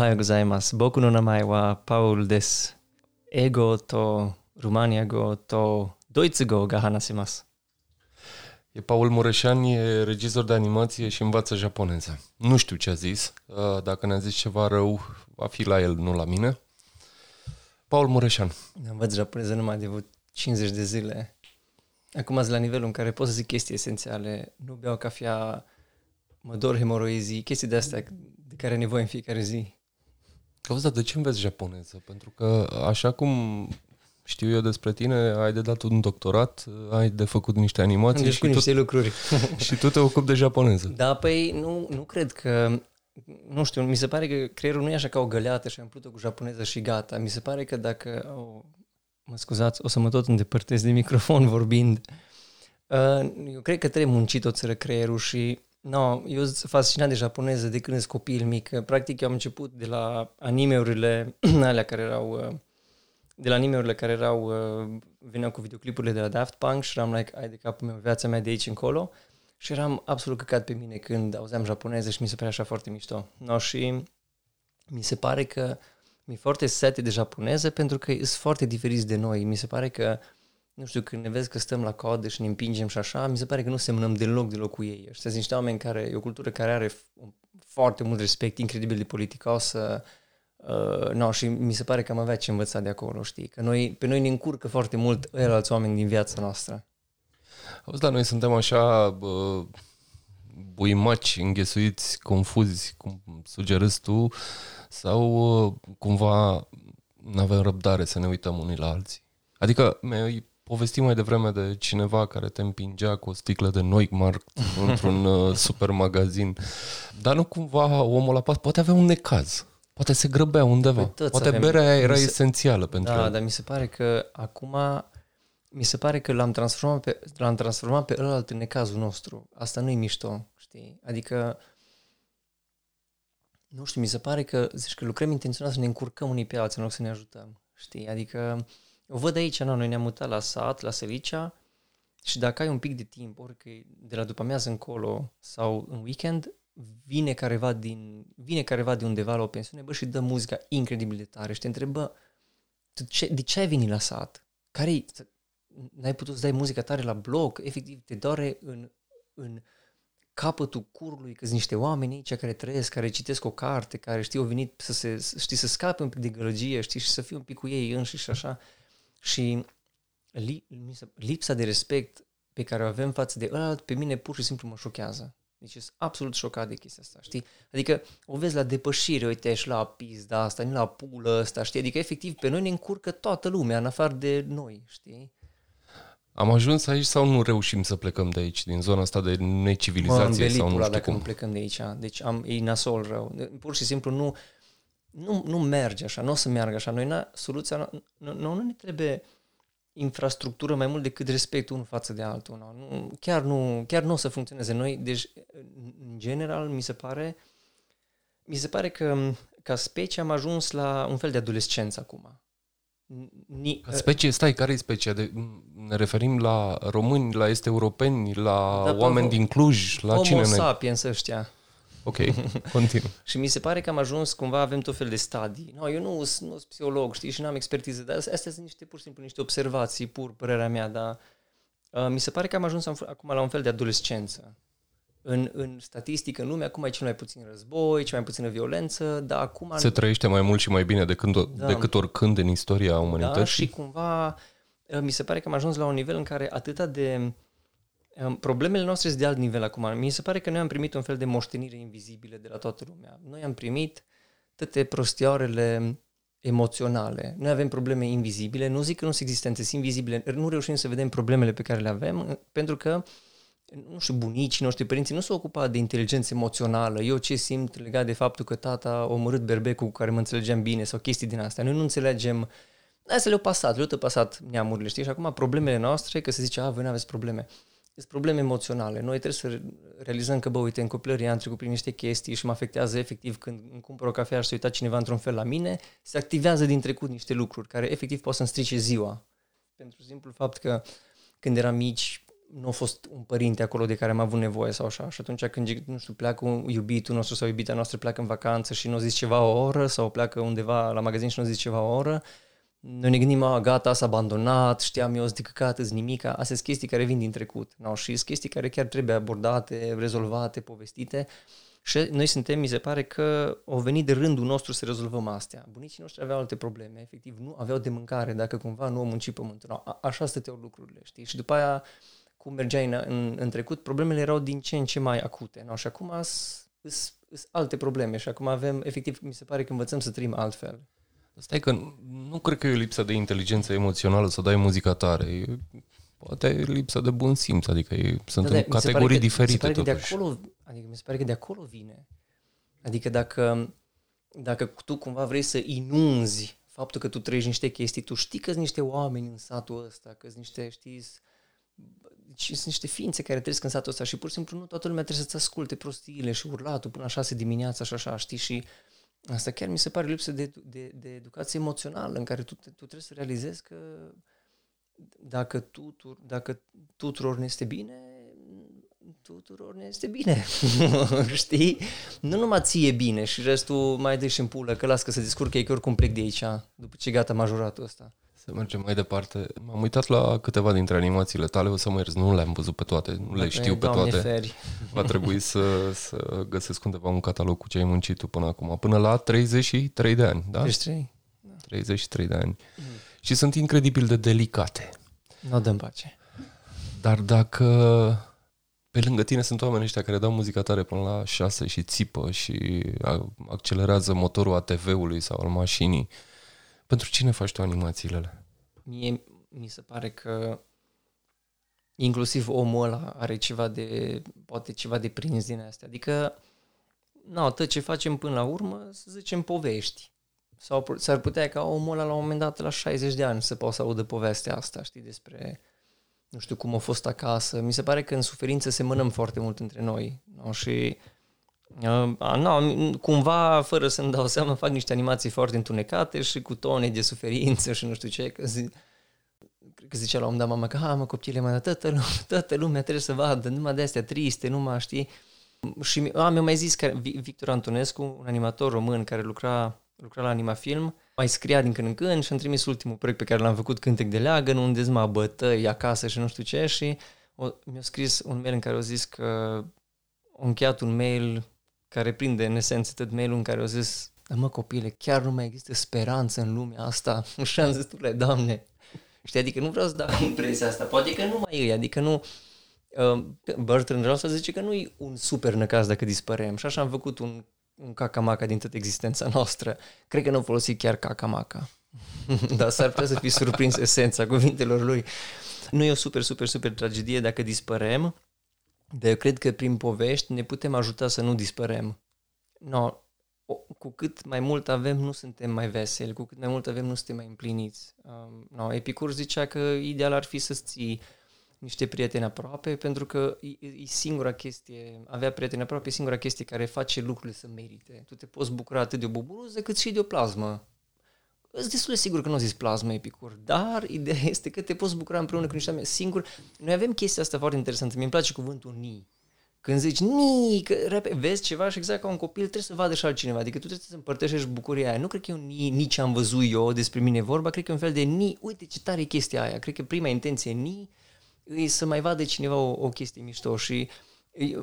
Ohio gozaimasu. Boku no namae wa Paul des. Ego to Rumania go to Doitsu go ga hanasimasu. E Paul Mureșan, e regizor de animație și învață japoneză. Nu știu ce a zis. Uh, Dacă ne-a zis ceva rău, va fi la el, nu la mine. Paul Mureșan. Învăț japoneză numai de vreo 50 de zile. Acum sunt la nivelul în care pot să zic chestii esențiale. Nu beau cafea, mă dor hemoroizii, chestii de astea de care ai nevoie în fiecare zi. Auzi, dar de ce înveți japoneză? Pentru că, așa cum știu eu despre tine, ai de dat un doctorat, ai de făcut niște animații Deci și cu tu, niște lucruri. și tu te ocupi de japoneză. Da, păi nu, nu cred că... Nu știu, mi se pare că creierul nu e așa ca o găleată și am umplut-o cu japoneză și gata. Mi se pare că dacă... Oh, mă scuzați, o să mă tot îndepărtez de microfon vorbind. Uh, eu cred că trebuie muncit o țără creierul și No, eu sunt fascinat de japoneză de când sunt copil mic. Practic, eu am început de la animeurile alea care erau... uh, De la animeurile care erau... uh, Veneau cu videoclipurile de la Daft Punk și eram like, ai de capul meu, viața mea de aici încolo. Și eram absolut căcat pe mine când auzeam japoneză și mi se părea așa foarte mișto. No, și mi se pare că mi-e foarte sete de japoneză pentru că sunt foarte diferiți de noi. Mi se pare că, nu știu, când ne vezi că stăm la codă și ne împingem și așa, mi se pare că nu semnăm deloc, deloc cu ei. Ăștia sunt niște oameni care, e o cultură care are f- foarte mult respect, incredibil de politicosă, Uh, no, și mi se pare că am avea ce învăța de acolo, știi? Că noi, pe noi ne încurcă foarte mult alți oameni din viața noastră. Auzi, dar noi suntem așa bă, buimaci, înghesuiți, confuzi, cum sugerezi tu, sau uh, cumva nu avem răbdare să ne uităm unii la alții. Adică mi-ai povestit mai devreme de cineva care te împingea cu o sticlă de Neukmarkt într-un uh, supermagazin, dar nu cumva omul la pas poate avea un necaz. Poate se grăbea undeva. Păi toți Poate avem- berea aia era mi se- esențială pentru Da, el. dar mi se pare că acum mi se pare că l-am transformat pe, l-am transformat pe ălalt în necazul nostru. Asta nu e mișto, știi? Adică nu știu, mi se pare că zici că lucrăm intenționat să ne încurcăm unii pe alții în loc să ne ajutăm, știi? Adică o văd aici, nu, noi ne-am mutat la sat, la Selicea și dacă ai un pic de timp, orică de la după amiază încolo sau în weekend, vine careva din, vine careva de undeva la o pensiune, bă, și dă muzica incredibil de tare și te întrebă, tu ce, de ce ai venit la sat? care N-ai putut să dai muzica tare la bloc? Efectiv, te doare în, în capătul curului, că sunt niște oameni aici care trăiesc, care citesc o carte, care știu, au venit să se, știi, să scape un pic de gălăgie, știi, și să fie un pic cu ei înșiși și așa. Și li, mi se- lipsa de respect pe care o avem față de ăla, pe mine pur și simplu mă șochează. Deci sunt absolut șocat de chestia asta, știi? Adică o vezi la depășire, uite, și la pizda asta, nu la pulă asta, știi? Adică efectiv pe noi ne încurcă toată lumea, în afară de noi, știi? Am ajuns aici sau nu reușim să plecăm de aici, din zona asta de Mă necivilizație îmbeli sau nu pula știu dacă cum? nu plecăm de aici. Deci am, e nasol rău. Pur și simplu nu, nu, nu merge așa, nu o să meargă așa. Noi, na, soluția, nu, nu, nu ne trebuie infrastructură mai mult decât respectul unul față de altul. Nu, nu, chiar, nu, chiar nu o să funcționeze. Noi, deci, în general, mi se pare, mi se pare că ca specie am ajuns la un fel de adolescență acum. Ni, Ca specie, stai, care e specia? De, ne referim la români, la este europeni, la Da, oameni pe- din Cluj, la Homo cine ne... sapiens ăștia. Ok, continuă. Și mi se pare că am ajuns, cumva avem tot fel de stadii. No, eu nu sunt nu sunt psiholog, știi, și nu am expertiză, dar astea sunt niște, pur și simplu, niște observații, pur părerea mea, dar uh, mi se pare că am ajuns am- acum la un fel de adolescență. În, în statistică, în lume, acum e cel mai puțin război, cel mai puțină violență, dar acum... Se trăiește mai mult și mai bine decât, da. decât oricând în istoria da, umanității. și cumva uh, mi se pare că am ajuns la un nivel în care atâta de... um, Problemele noastre sunt de alt nivel acum. Mi se pare că noi am primit un fel de moștenire invizibilă de la toată lumea. Noi am primit toate prostioarele emoționale. Noi avem probleme invizibile, nu zic că nu sunt existente, sunt invizibile, nu reușim să vedem problemele pe care le avem, pentru că nu știu, bunicii noștri, părinții nu s-au ocupat de inteligență emoțională. Eu ce simt legat de faptul că tata a omorât berbecul cu care mă înțelegeam bine sau chestii din astea. Noi nu înțelegem Asta le-au pasat, le-au pasat neamurile, știi? Și acum problemele noastre, că se zice, a, voi nu aveți probleme. Sunt probleme emoționale. Noi trebuie să realizăm că, bă, uite, în copilărie am trecut prin niște chestii și mă afectează efectiv când îmi cumpăr o cafea și se uita cineva într-un fel la mine, se activează din trecut niște lucruri care efectiv pot să-mi strice ziua. Pentru simplu fapt că când eram mici, nu a fost un părinte acolo de care am avut nevoie sau așa. Și atunci când, nu știu, pleacă un iubitul nostru sau iubita noastră pleacă în vacanță și nu zis ceva o oră sau pleacă undeva la magazin și nu zis ceva o oră, noi ne gândim, a, gata, s-a abandonat, știam eu, de căcat, îți nimica. Astea sunt chestii care vin din trecut. No? Și sunt chestii care chiar trebuie abordate, rezolvate, povestite. Și noi suntem, mi se pare că au venit de rândul nostru să rezolvăm astea. Bunicii noștri aveau alte probleme, efectiv, nu aveau de mâncare dacă cumva nu au muncit pământul. No, a, așa stăteau lucrurile, știi? Și după aia, cum mergeai în, în, în trecut, problemele erau din ce în ce mai acute. No? Și acum sunt alte probleme și acum avem, efectiv, mi se pare că învățăm să trăim altfel. Stai că nu cred că e lipsa de inteligență emoțională să dai muzica tare. E, poate e lipsa de bun simț, adică e, sunt da, în categorii că, diferite. Mi se pare că de acolo, adică mi se pare că de acolo vine. Adică dacă, dacă tu cumva vrei să inunzi faptul că tu trăiești niște chestii, tu știi că sunt niște oameni în satul ăsta, că sunt niște, știi, deci sunt niște ființe care trăiesc în satul ăsta și pur și simplu nu toată lumea trebuie să-ți asculte prostiile și urlatul până la șase dimineața și așa, știi, și Asta chiar mi se pare lipsă de, de, de educație emoțională, în care tu, tu trebuie să realizezi că dacă, tutur, dacă tuturor ne este bine, tuturor ne este bine, știi? Nu numai ție bine și restul mai dai și în pulă, că las că se descurcă ei că oricum plec de aici, după ce gata majoratul ăsta. Să mergem mai departe. M-am uitat la câteva dintre animațiile tale, o să mă ierți, nu le-am văzut pe toate, nu le știu pe toate. Feri. Va trebui să, să găsesc undeva un catalog cu ce ai muncit tu până acum. Până la 33 de ani, da? 33. Da. 33 de ani. Mm. Și sunt incredibil de delicate. Nu dăm pace. Dar dacă pe lângă tine sunt oameni ăștia care dau muzica tare până la 6 și țipă și accelerează motorul ATV-ului sau al mașinii, pentru cine faci tu animațiile alea? Mie mi se pare că inclusiv omul ăla are ceva de, poate ceva de prins din astea. Adică, nu, tot ce facem până la urmă, să zicem povești. Sau s-ar putea ca omul ăla la un moment dat, la 60 de ani, să poată să audă povestea asta, știi, despre, nu știu, cum a fost acasă. Mi se pare că în suferință semănăm foarte mult între noi. Nu? Și Uh, no, cumva, fără să-mi dau seama, fac niște animații foarte întunecate și cu tone de suferință și nu știu ce, că zi, cred că zicea la un dat mama că, ha, mă, copile, mă, toată, lumea, toată lumea trebuie să vadă, numai de astea triste, numai, știi? Și a, mi-a mai zis că Victor Antonescu, un animator român care lucra, lucra la Animafilm, mai scria din când în când și am trimis ultimul proiect pe care l-am făcut, Cântec de Leagăn, unde mă bătăi acasă și nu știu ce și o, mi-a scris un mail în care a zis că a încheiat un mail care prinde în esență tot mail în care au zis da mă copile, chiar nu mai există speranță în lumea asta. Și am zis, tu le, Doamne, știi, adică nu vreau să dau impresia asta, poate că nu mai e, adică nu... Uh, Bertrand Russell zice că nu e un super năcaz dacă dispărem și așa am făcut un, un cacamaca din toată existența noastră. Cred că nu folosit chiar cacamaca. Dar s-ar putea să fi surprins esența cuvintelor lui. Nu e o super, super, super tragedie dacă dispărem, dar eu cred că prin povești ne putem ajuta să nu dispărem. No, cu cât mai mult avem, nu suntem mai veseli, cu cât mai mult avem, nu suntem mai împliniți. Um, no, Epicur zicea că ideal ar fi să-ți ții niște prieteni aproape, pentru că e, e singura chestie, avea prieteni aproape e singura chestie care face lucrurile să merite. Tu te poți bucura atât de o bubuluză cât și de o plasmă. Sunt destul de sigur că nu zis plasma Epicur, dar ideea este că te poți bucura împreună cu niște oameni. Singur, noi avem chestia asta foarte interesantă. Mi-e place cuvântul ni. Când zici ni, că repede, vezi ceva și exact ca un copil trebuie să vadă și altcineva. Adică tu trebuie să împărtășești bucuria aia. Nu cred că e un ni, nici am văzut eu despre mine vorba, cred că e un fel de ni, uite ce tare e chestia aia. Cred că prima intenție ni e să mai vadă cineva o, o chestie mișto și uh,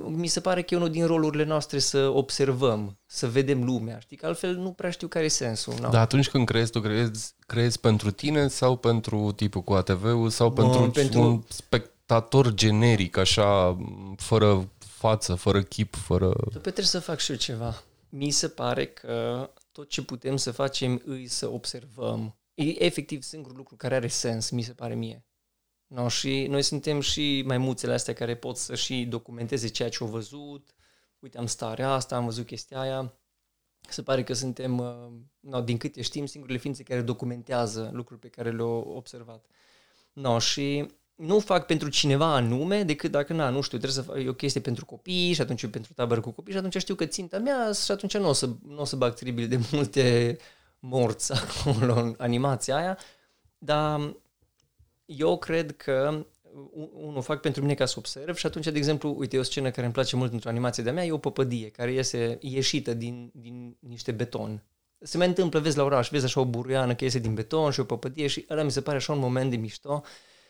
mi se pare că e unul din rolurile noastre să observăm, să vedem lumea, știi? Că altfel nu prea știu care e sensul. No. Dar atunci când creezi, tu creezi, creezi pentru tine sau pentru tipul cu ATV-ul sau Bun, pentru, pentru un spectator generic, așa, fără față, fără chip, fără... Tu trebuie să fac și eu ceva. Mi se pare că tot ce putem să facem îi să observăm. E efectiv singurul lucru care are sens, mi se pare mie. No, și noi suntem și maimuțele astea care pot să și documenteze ceea ce au văzut. Uite, am starea asta, am văzut chestia aia. Se pare că suntem, uh, no, din câte știm, singurele ființe care documentează lucruri pe care le-au observat. No, și nu fac pentru cineva anume, decât dacă, na, nu știu, trebuie să fac o chestie pentru copii și atunci pentru tabără cu copii și atunci știu că ținta mea și atunci nu o să, n-o să bag tribil de multe morți acolo în animația aia, dar eu cred că unul fac pentru mine ca să observ și atunci, de exemplu, uite, o scenă care îmi place mult într-o animație de-a mea e o păpădie care iese ieșită din, din niște beton. Se mai întâmplă, vezi la oraș, vezi așa o buruiană care iese din beton și o păpădie și ăla mi se pare așa un moment de mișto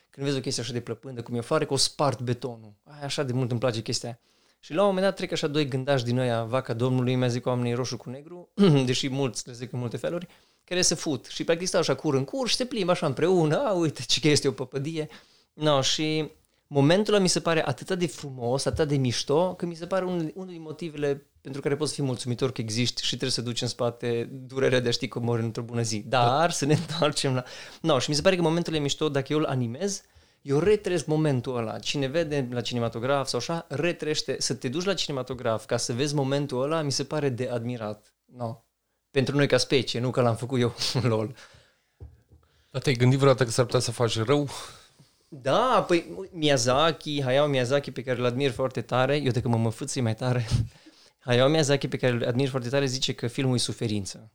când vezi o chestie așa de plăpândă, cum e o că o spart betonul. Aia așa de mult îmi place chestia aia. Și la un moment dat trec așa doi gândași din ăia, vaca Domnului, mi-a zic oamenii roșu cu negru, deși mulți le zic în multe feluri, care se fut și practic stau așa cur în cur și se plimbă așa împreună, a, uite ce este o păpădie. No, și momentul ăla mi se pare atât de frumos, atât de mișto, că mi se pare unul, unul din motivele pentru care poți fi mulțumitor că existi și trebuie să duci în spate durerea de a ști că mori într-o bună zi. Dar să ne întoarcem la... No, și mi se pare că momentul e mișto, dacă eu îl animez, eu retrăiesc momentul ăla. Cine vede la cinematograf sau așa, retrește. Să te duci la cinematograf ca să vezi momentul ăla, mi se pare de admirat. No. Pentru noi ca specie, nu că l-am făcut eu, lol. Dar te-ai gândit vreodată că s-ar putea să faci rău? Da, păi Miyazaki, Hayao Miyazaki pe care îl admir foarte tare, eu de că mă măfâțui mai tare, Hayao Miyazaki pe care îl admir foarte tare zice că filmul e suferință.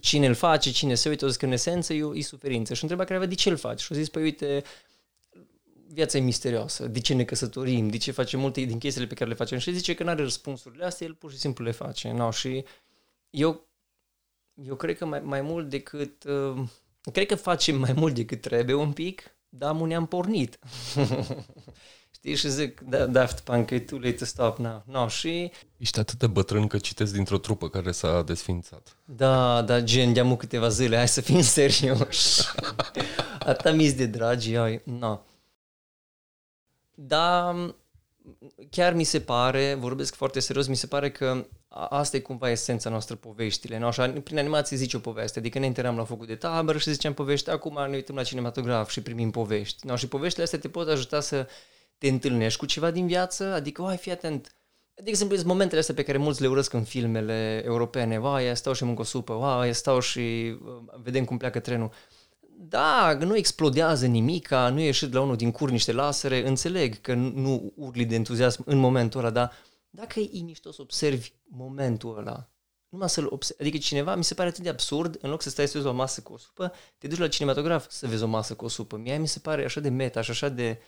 Cine îl face, cine se uită, o zic că în esență e, e suferință. Și întreba care de ce îl faci? Și o zis, păi uite, viața e misterioasă, de ce ne căsătorim, de ce facem multe din chestiile pe care le facem și zice că nu are răspunsurile astea, el pur și simplu le face. No, și eu, eu cred că mai, mai mult decât, uh, cred că facem mai mult decât trebuie un pic, dar mu ne-am pornit. Știi, și zic, da, Daft Punk, e too late to stop now. No, și... Ești atât de bătrân că citesc dintr-o trupă care s-a desfințat. Da, da, gen, de câteva zile, hai să fim serioși. Atâta mis de dragi, ai, no. Da, chiar mi se pare, vorbesc foarte serios, mi se pare că asta e cumva esența noastră poveștile. Nu? Așa, prin animație zice o poveste, adică ne interam la focul de tabără și ziceam povești, acum ne uităm la cinematograf și primim povești. Nu? Și poveștile astea te pot ajuta să te întâlnești cu ceva din viață, adică, ai, fii atent, de exemplu, sunt momentele astea pe care mulți le urăsc în filmele europene, vai, stau și mânc o supă, vai, stau și uh, vedem cum pleacă trenul da, nu explodează nimica, nu e ieșit la unul din cur niște lasere, înțeleg că nu urli de entuziasm în momentul ăla, dar dacă e mișto să observi momentul ăla, numai să-l observi, adică cineva, mi se pare atât de absurd, în loc să stai să vezi o masă cu o supă, te duci la cinematograf să vezi o masă cu o supă. Mie mi se pare așa de meta și așa de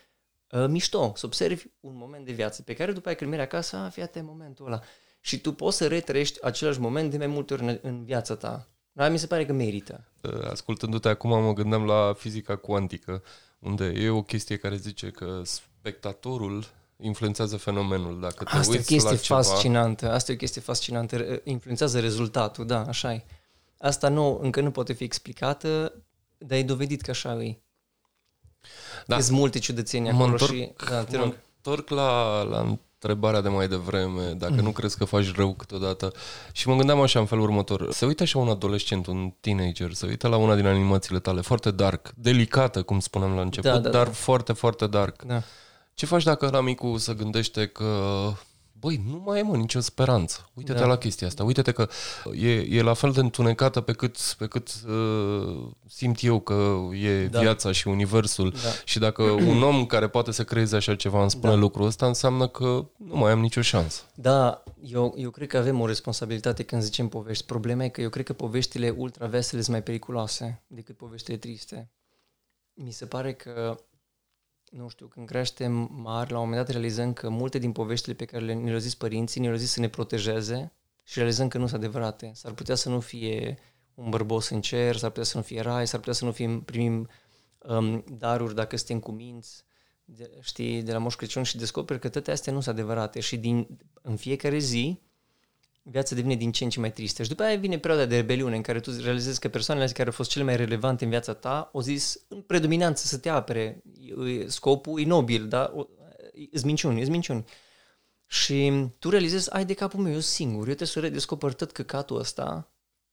uh, mișto, să observi un moment de viață, pe care după aia când mergi acasă, a, fii atent momentul ăla. Și tu poți să retrăiești același moment de mai multe ori în, în viața ta. Dar mi se pare că merită. Uh, ascultându-te acum mă gândeam la fizica cuantică, unde e o chestie care zice că spectatorul influențează fenomenul. Dacă te Asta uiți e o chestie la ceva... fascinantă. Asta e o chestie fascinantă. Influențează rezultatul, da, așa e. Asta nu, încă nu poate fi explicată, dar e dovedit că așa e. Da. Sunt multe ciudățenii acolo întorc, și... Da, te rog. Mă întorc la, la întrebarea de mai devreme, dacă mm. nu crezi că faci rău câteodată. Și mă gândeam așa în felul următor. Se uită așa un adolescent, un teenager, se uită la una din animațiile tale, foarte dark, delicată, cum spuneam la început, da, da, dar da. foarte, foarte dark. Da. Ce faci dacă la micu se gândește că băi, nu mai e mă nicio speranță. Uite-te da. la chestia asta, uite-te că e, e la fel de întunecată pe cât, pe cât uh, simt eu că e da. viața și universul. Da. Și dacă un om care poate să creeze așa ceva îmi spune da. lucrul ăsta, înseamnă că nu mai am nicio șansă. Da, eu, eu cred că avem o responsabilitate când zicem povești. Problema e că eu cred că poveștile ultra vesele sunt mai periculoase decât poveștile triste. Mi se pare că nu știu, când creștem mari, la un moment dat realizăm că multe din poveștile pe care ne le-au zis părinții, ne le-au zis să ne protejeze și realizăm că nu sunt adevărate. S-ar putea să nu fie un bărbos în cer, s-ar putea să nu fie rai, s-ar putea să nu fim, primim um, daruri dacă suntem cu minți, de, știi, de la Moș Crăciun și descoperi că toate astea nu sunt adevărate și din, în fiecare zi viața devine din ce în ce mai tristă. Și după aia vine perioada de rebeliune în care tu realizezi că persoanele care au fost cele mai relevante în viața ta au zis în predominanță să te apere. Scopul e nobil, da? Îți minciuni, îți minciuni. Și tu realizezi, ai de capul meu, eu singur, eu trebuie să redescoper tot căcatul ăsta,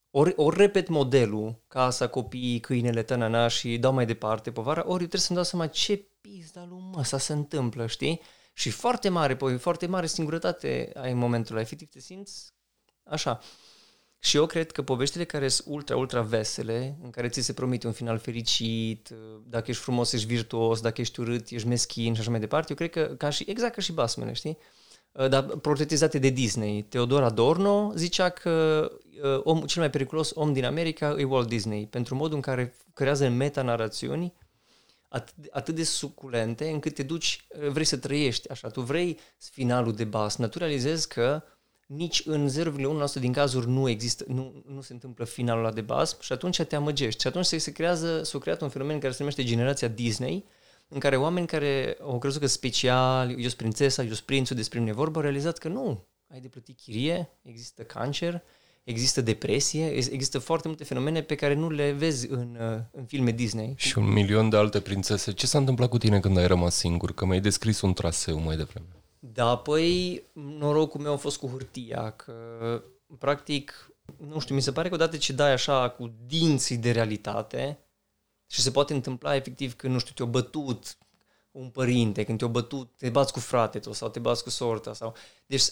ori, ori repet modelul, casa, copiii, câinele, tănana și dau mai departe povara, ori eu trebuie să-mi dau seama ce pizda lui mă, se întâmplă, știi? Și foarte mare, păi, foarte mare singurătate ai în momentul ăla. Efectiv te simți Așa. Și eu cred că poveștile care sunt ultra, ultra vesele, în care ți se promite un final fericit, dacă ești frumos, ești virtuos, dacă ești urât, ești meschin și așa mai departe, eu cred că, ca și, exact ca și basmele, știi? Uh, dar portretizate de Disney. Teodor Adorno zicea că uh, om, cel mai periculos om din America e Walt Disney, pentru modul în care creează metanarațiuni atât, atât de suculente încât te duci, uh, vrei să trăiești așa, tu vrei finalul de bas, naturalizezi că nici în 0,1% din cazuri nu există, nu, nu se întâmplă finalul ăla de bas și atunci te amăgești. Și atunci se, se creează, s-a creat un fenomen care se numește generația Disney, în care oameni care au crezut că special, eu sunt prințesa, eu sunt prințul, despre mine vorba, au realizat că nu, ai de plătit chirie, există cancer, există depresie, există foarte multe fenomene pe care nu le vezi în, uh, în filme Disney. Și un milion de alte prințese. Ce s-a întâmplat cu tine când ai rămas singur? Că mi-ai descris un traseu mai devreme. Da, păi norocul meu a fost cu hârtia, că practic, nu știu, mi se pare că odată ce dai așa cu dinții de realitate și se poate întâmpla efectiv că, nu știu, te-a bătut un părinte, când te-a bătut, te bați cu fratele sau te bați cu sorta sau... Deci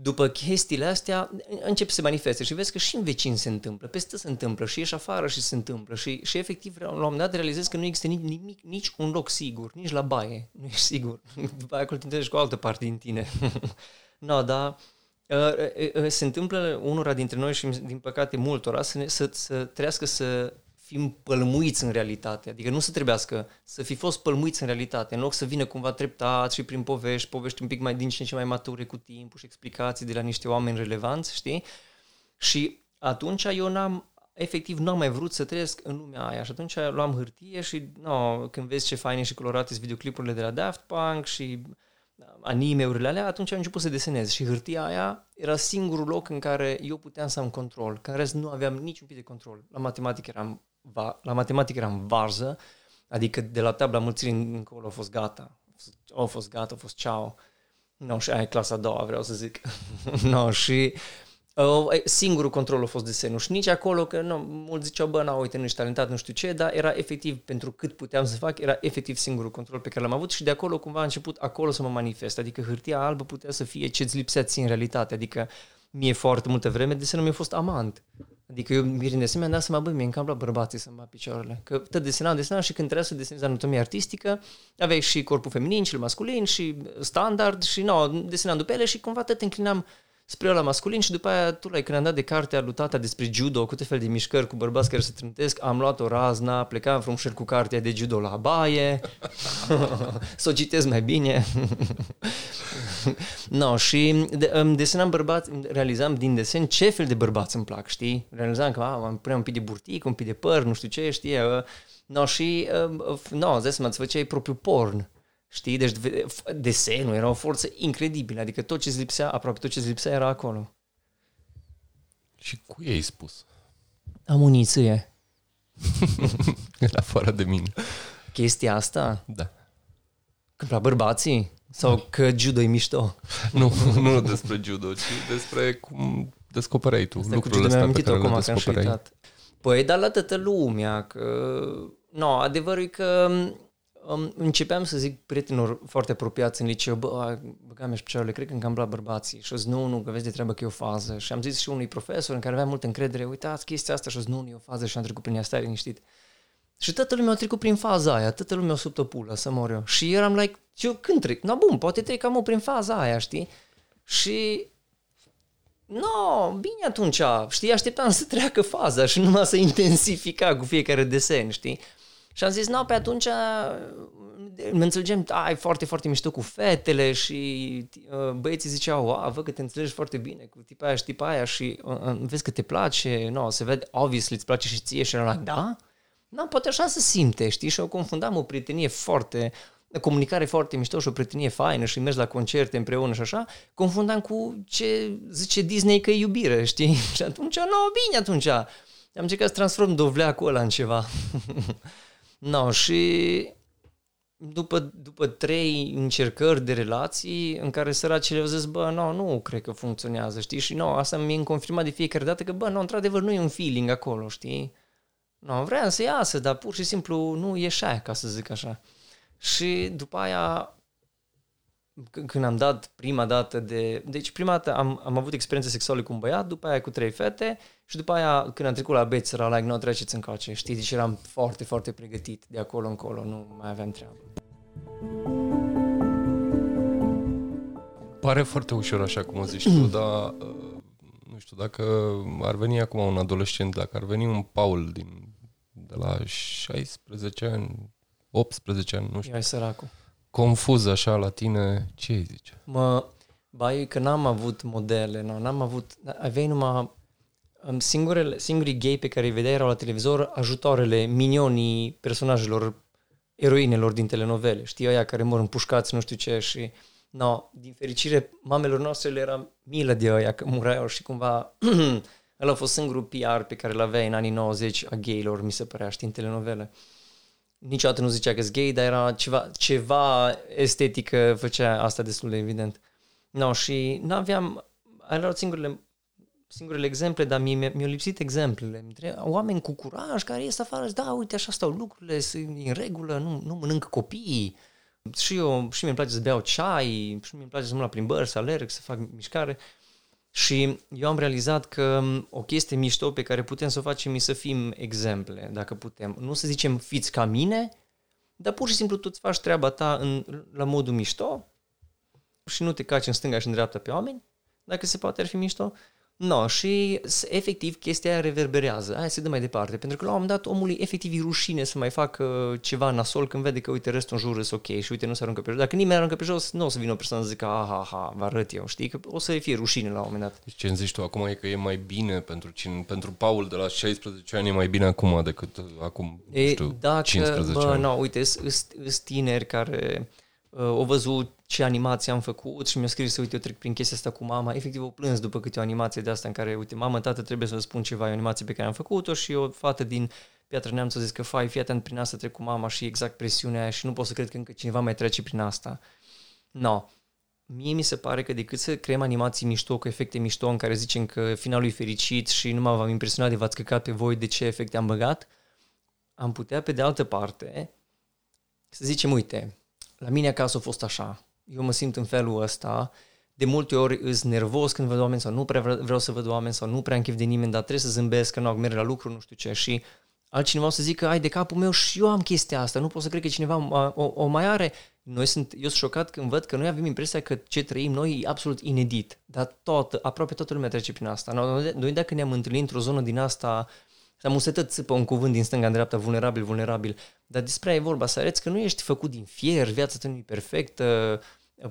după chestiile astea încep să se manifeste și vezi că și în vecin se întâmplă, peste se întâmplă și ieși afară și se întâmplă și, și efectiv la un moment dat realizezi că nu există nici, nici, nici un loc sigur, nici la baie, nu ești sigur. După aia acolo te cu o altă parte din tine. no, dar uh, uh, uh, se întâmplă unora dintre noi și din păcate multora să, ne, să, să trească să fim pălmuiți în realitate. Adică nu să trebuiască să fi fost pălmuiți în realitate, în loc să vină cumva treptat și prin povești, povești un pic mai din ce în ce mai mature cu timpul și explicații de la niște oameni relevanți, știi? Și atunci eu n-am, efectiv nu am mai vrut să trăiesc în lumea aia și atunci luam hârtie și no, când vezi ce faine și colorate sunt videoclipurile de la Daft Punk și anime-urile alea, atunci am început să desenez și hârtia aia era singurul loc în care eu puteam să am control, că în rest nu aveam niciun pic de control. La matematică eram, va, la matematică eram varză, adică de la tabla mulțirii încolo a fost gata. A fost gata, a fost ceau. No, și aia e clasa a doua, vreau să zic. no, și Uh, singurul control a fost desenul și nici acolo, că nu, mulți ziceau, bă, na, uite, nu ești talentat, nu știu ce, dar era efectiv, pentru cât puteam să fac, era efectiv singurul control pe care l-am avut și de acolo cumva a început acolo să mă manifest, adică hârtia albă putea să fie ce-ți lipsea ție în realitate, adică mie foarte multă vreme desenul mi-a fost amant. Adică eu mirin desen mi-am dat seama, băi, mi-e cam la bărbații să-mi bat picioarele. Că tot desenam, desenam și când trebuia să desenezi anatomie artistică, aveai și corpul feminin, și masculin, și standard, și no, desenam după ele și cumva tot înclinam spre la masculin și după aia tu, like, când am dat de cartea lui tata despre judo, cu tot fel de mișcări cu bărbați care se trântesc, am luat o razna, plecam frumos cu cartea de judo la baie, să o citesc mai bine. no, și de, um, desenam bărbați, realizam din desen ce fel de bărbați îmi plac, știi? Realizam că am puneam un pic de burtic, un pic de păr, nu știu ce, știi? Uh, no, și, uh, no, îți dai seama, îți făceai propriu porn. Știi? Deci desenul era o forță incredibilă. Adică tot ce lipsea, aproape tot ce lipsea era acolo. Și cu ei spus? Amuniție. La afară de mine. Chestia asta? Da. Că la bărbații? Sau da. că judo e mișto? nu, nu despre judo, ci despre cum descoperai tu Asta lucrurile astea pe care le descoperai. Păi, dar la toată lumea, că... No, adevărul e că um, începeam să zic prietenilor foarte apropiați în liceu, bă, băgam și picioarele, cred că încă am la bărbații. Și o zis, nu, nu, că vezi de treabă că e o fază. Și am zis și unui profesor în care avea multă încredere, uitați chestia asta și o zis, nu, nu e o fază și am trecut prin ea, stai liniștit. Și toată lumea a trecut prin faza aia, toată lumea a sub pulă să mor eu. Și eram like, eu când trec? Na bun, poate trec cam prin faza aia, știi? Și No, bine atunci, știi, așteptam să treacă faza și numai să intensifica cu fiecare desen, știi? Și am zis, nu, pe atunci ne înțelegem, ai foarte, foarte mișto cu fetele și uh, băieții ziceau, wow, văd că te înțelegi foarte bine cu tipa aia și tipa aia și uh, uh, vezi că te place, no, se vede, obviously îți place și ție și era like, da? Da, poate așa se simte, știi? Și eu confundam o prietenie foarte, o comunicare foarte mișto și o prietenie faină și mergi la concerte împreună și așa, confundam cu ce zice Disney că e iubire, știi? Și atunci, nu, no, bine atunci. Am încercat să transform dovleacul ăla în ceva. No, și după, după trei încercări de relații în care săracile au zis, bă, no, nu cred că funcționează, știi? Și no, asta mi-a confirmat de fiecare dată că, bă, no, într-adevăr nu e un feeling acolo, știi? No, vreau să iasă, dar pur și simplu nu ieșea, ca să zic așa. Și după aia când am dat prima dată de... Deci prima dată am, am avut experiențe sexuale cu un băiat, după aia cu trei fete și după aia când am trecut la beți era like, nu treceți în coace, știi? Deci eram foarte, foarte pregătit de acolo încolo, nu mai aveam treabă. Pare foarte ușor așa cum o zici tu, dar uh, nu știu, dacă ar veni acum un adolescent, dacă ar veni un Paul din, de la 16 ani, 18 ani, nu știu. Ai săracul. Confuz așa la tine, ce îi zice? Mă, ba, eu că n-am avut modele, no, n-am avut, aveai numai um, singurele, singurii gay pe care îi vedeai erau la televizor ajutoarele, minionii personajelor, eroinelor din telenovele, știi, aia care mor împușcați, nu știu ce, și no, din fericire, mamelor noastre le era milă de aia că mureau și cumva ăla a fost singurul PR pe care l aveai în anii 90 a gaylor, mi se părea, știi, în telenovele. Niciodată nu zicea că gay, dar era ceva, ceva estetică, făcea asta destul de evident. No, și n-aveam, erau singurele, singurele exemple, dar mi- mi-au lipsit exemplele. Oameni cu curaj care ies afară și da, uite, așa stau lucrurile, sunt în regulă, nu, nu mănânc copiii. Și eu, și mi-e place să beau ceai, și mi-e place să mă la plimbări, să alerg, să fac mișcare. Și eu am realizat că o chestie mișto pe care putem să o facem e să fim exemple, dacă putem. Nu să zicem fiți ca mine, dar pur și simplu tu îți faci treaba ta în, la modul mișto și nu te caci în stânga și în dreapta pe oameni, dacă se poate ar fi mișto. No, și efectiv chestia aia reverberează, aia se dă mai departe, pentru că la un moment dat omului efectiv e rușine să mai facă ceva nasol când vede că uite restul în jur sunt ok și uite nu se aruncă pe jos. Dacă nimeni aruncă pe jos, nu o să vină o persoană să zică aha, aha, vă arăt eu, știi, că o să fie rușine la un moment dat. Deci ce îmi zici tu acum e că e mai bine pentru, cine, pentru Paul de la 16 ani e mai bine acum decât acum, nu E, știu, dacă, 15 bă, ani. no, uite, sunt tineri care uh, au văzut ce animație am făcut și mi-au scris, uite, eu trec prin chestia asta cu mama. Efectiv, o plâns după câte o animație de asta în care, uite, mamă, tată, trebuie să vă spun ceva, e o animație pe care am făcut-o și o fată din Piatra Neamț a zis că, fai, fii atent prin asta, trec cu mama și exact presiunea aia și nu pot să cred că încă cineva mai trece prin asta. No. Mie mi se pare că decât să creăm animații mișto cu efecte mișto în care zicem că finalul e fericit și nu m-am impresionat de v-ați căcat pe voi de ce efecte am băgat, am putea pe de altă parte să zicem, uite, la mine acasă a fost așa, eu mă simt în felul ăsta, de multe ori îs nervos când văd oameni sau nu prea vreau să văd oameni sau nu prea am chef de nimeni, dar trebuie să zâmbesc că nu merg la lucru, nu știu ce și altcineva o să zică, ai de capul meu și eu am chestia asta, nu pot să cred că cineva o, o mai are. Noi sunt, eu sunt șocat când văd că noi avem impresia că ce trăim noi e absolut inedit, dar tot, aproape toată lumea trece prin asta. Noi, noi dacă ne-am întâlnit într-o zonă din asta, am usetat țipă un cuvânt din stânga în dreapta, vulnerabil, vulnerabil, dar despre aia e vorba, să arăți că nu ești făcut din fier, viața ta nu e perfectă,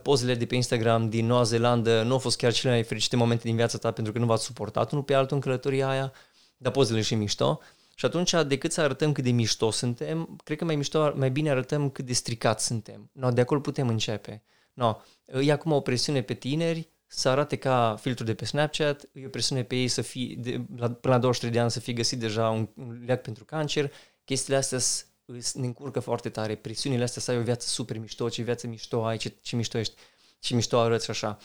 pozele de pe Instagram din Noua Zeelandă nu au fost chiar cele mai fericite momente din viața ta pentru că nu v-ați suportat unul pe altul în călătoria aia, dar pozele și mișto. Și atunci, decât să arătăm cât de mișto suntem, cred că mai mișto, mai bine arătăm cât de stricat suntem. No, de acolo putem începe. No, e acum o presiune pe tineri să arate ca filtru de pe Snapchat, e o presiune pe ei să fie, de, la, până la 23 de ani să fie găsit deja un, un leac pentru cancer. Chestiile astea ne încurcă foarte tare, presiunile astea să ai o viață super mișto, ce viață mișto ai, ce, ce mișto ești, ce mișto arăți și așa.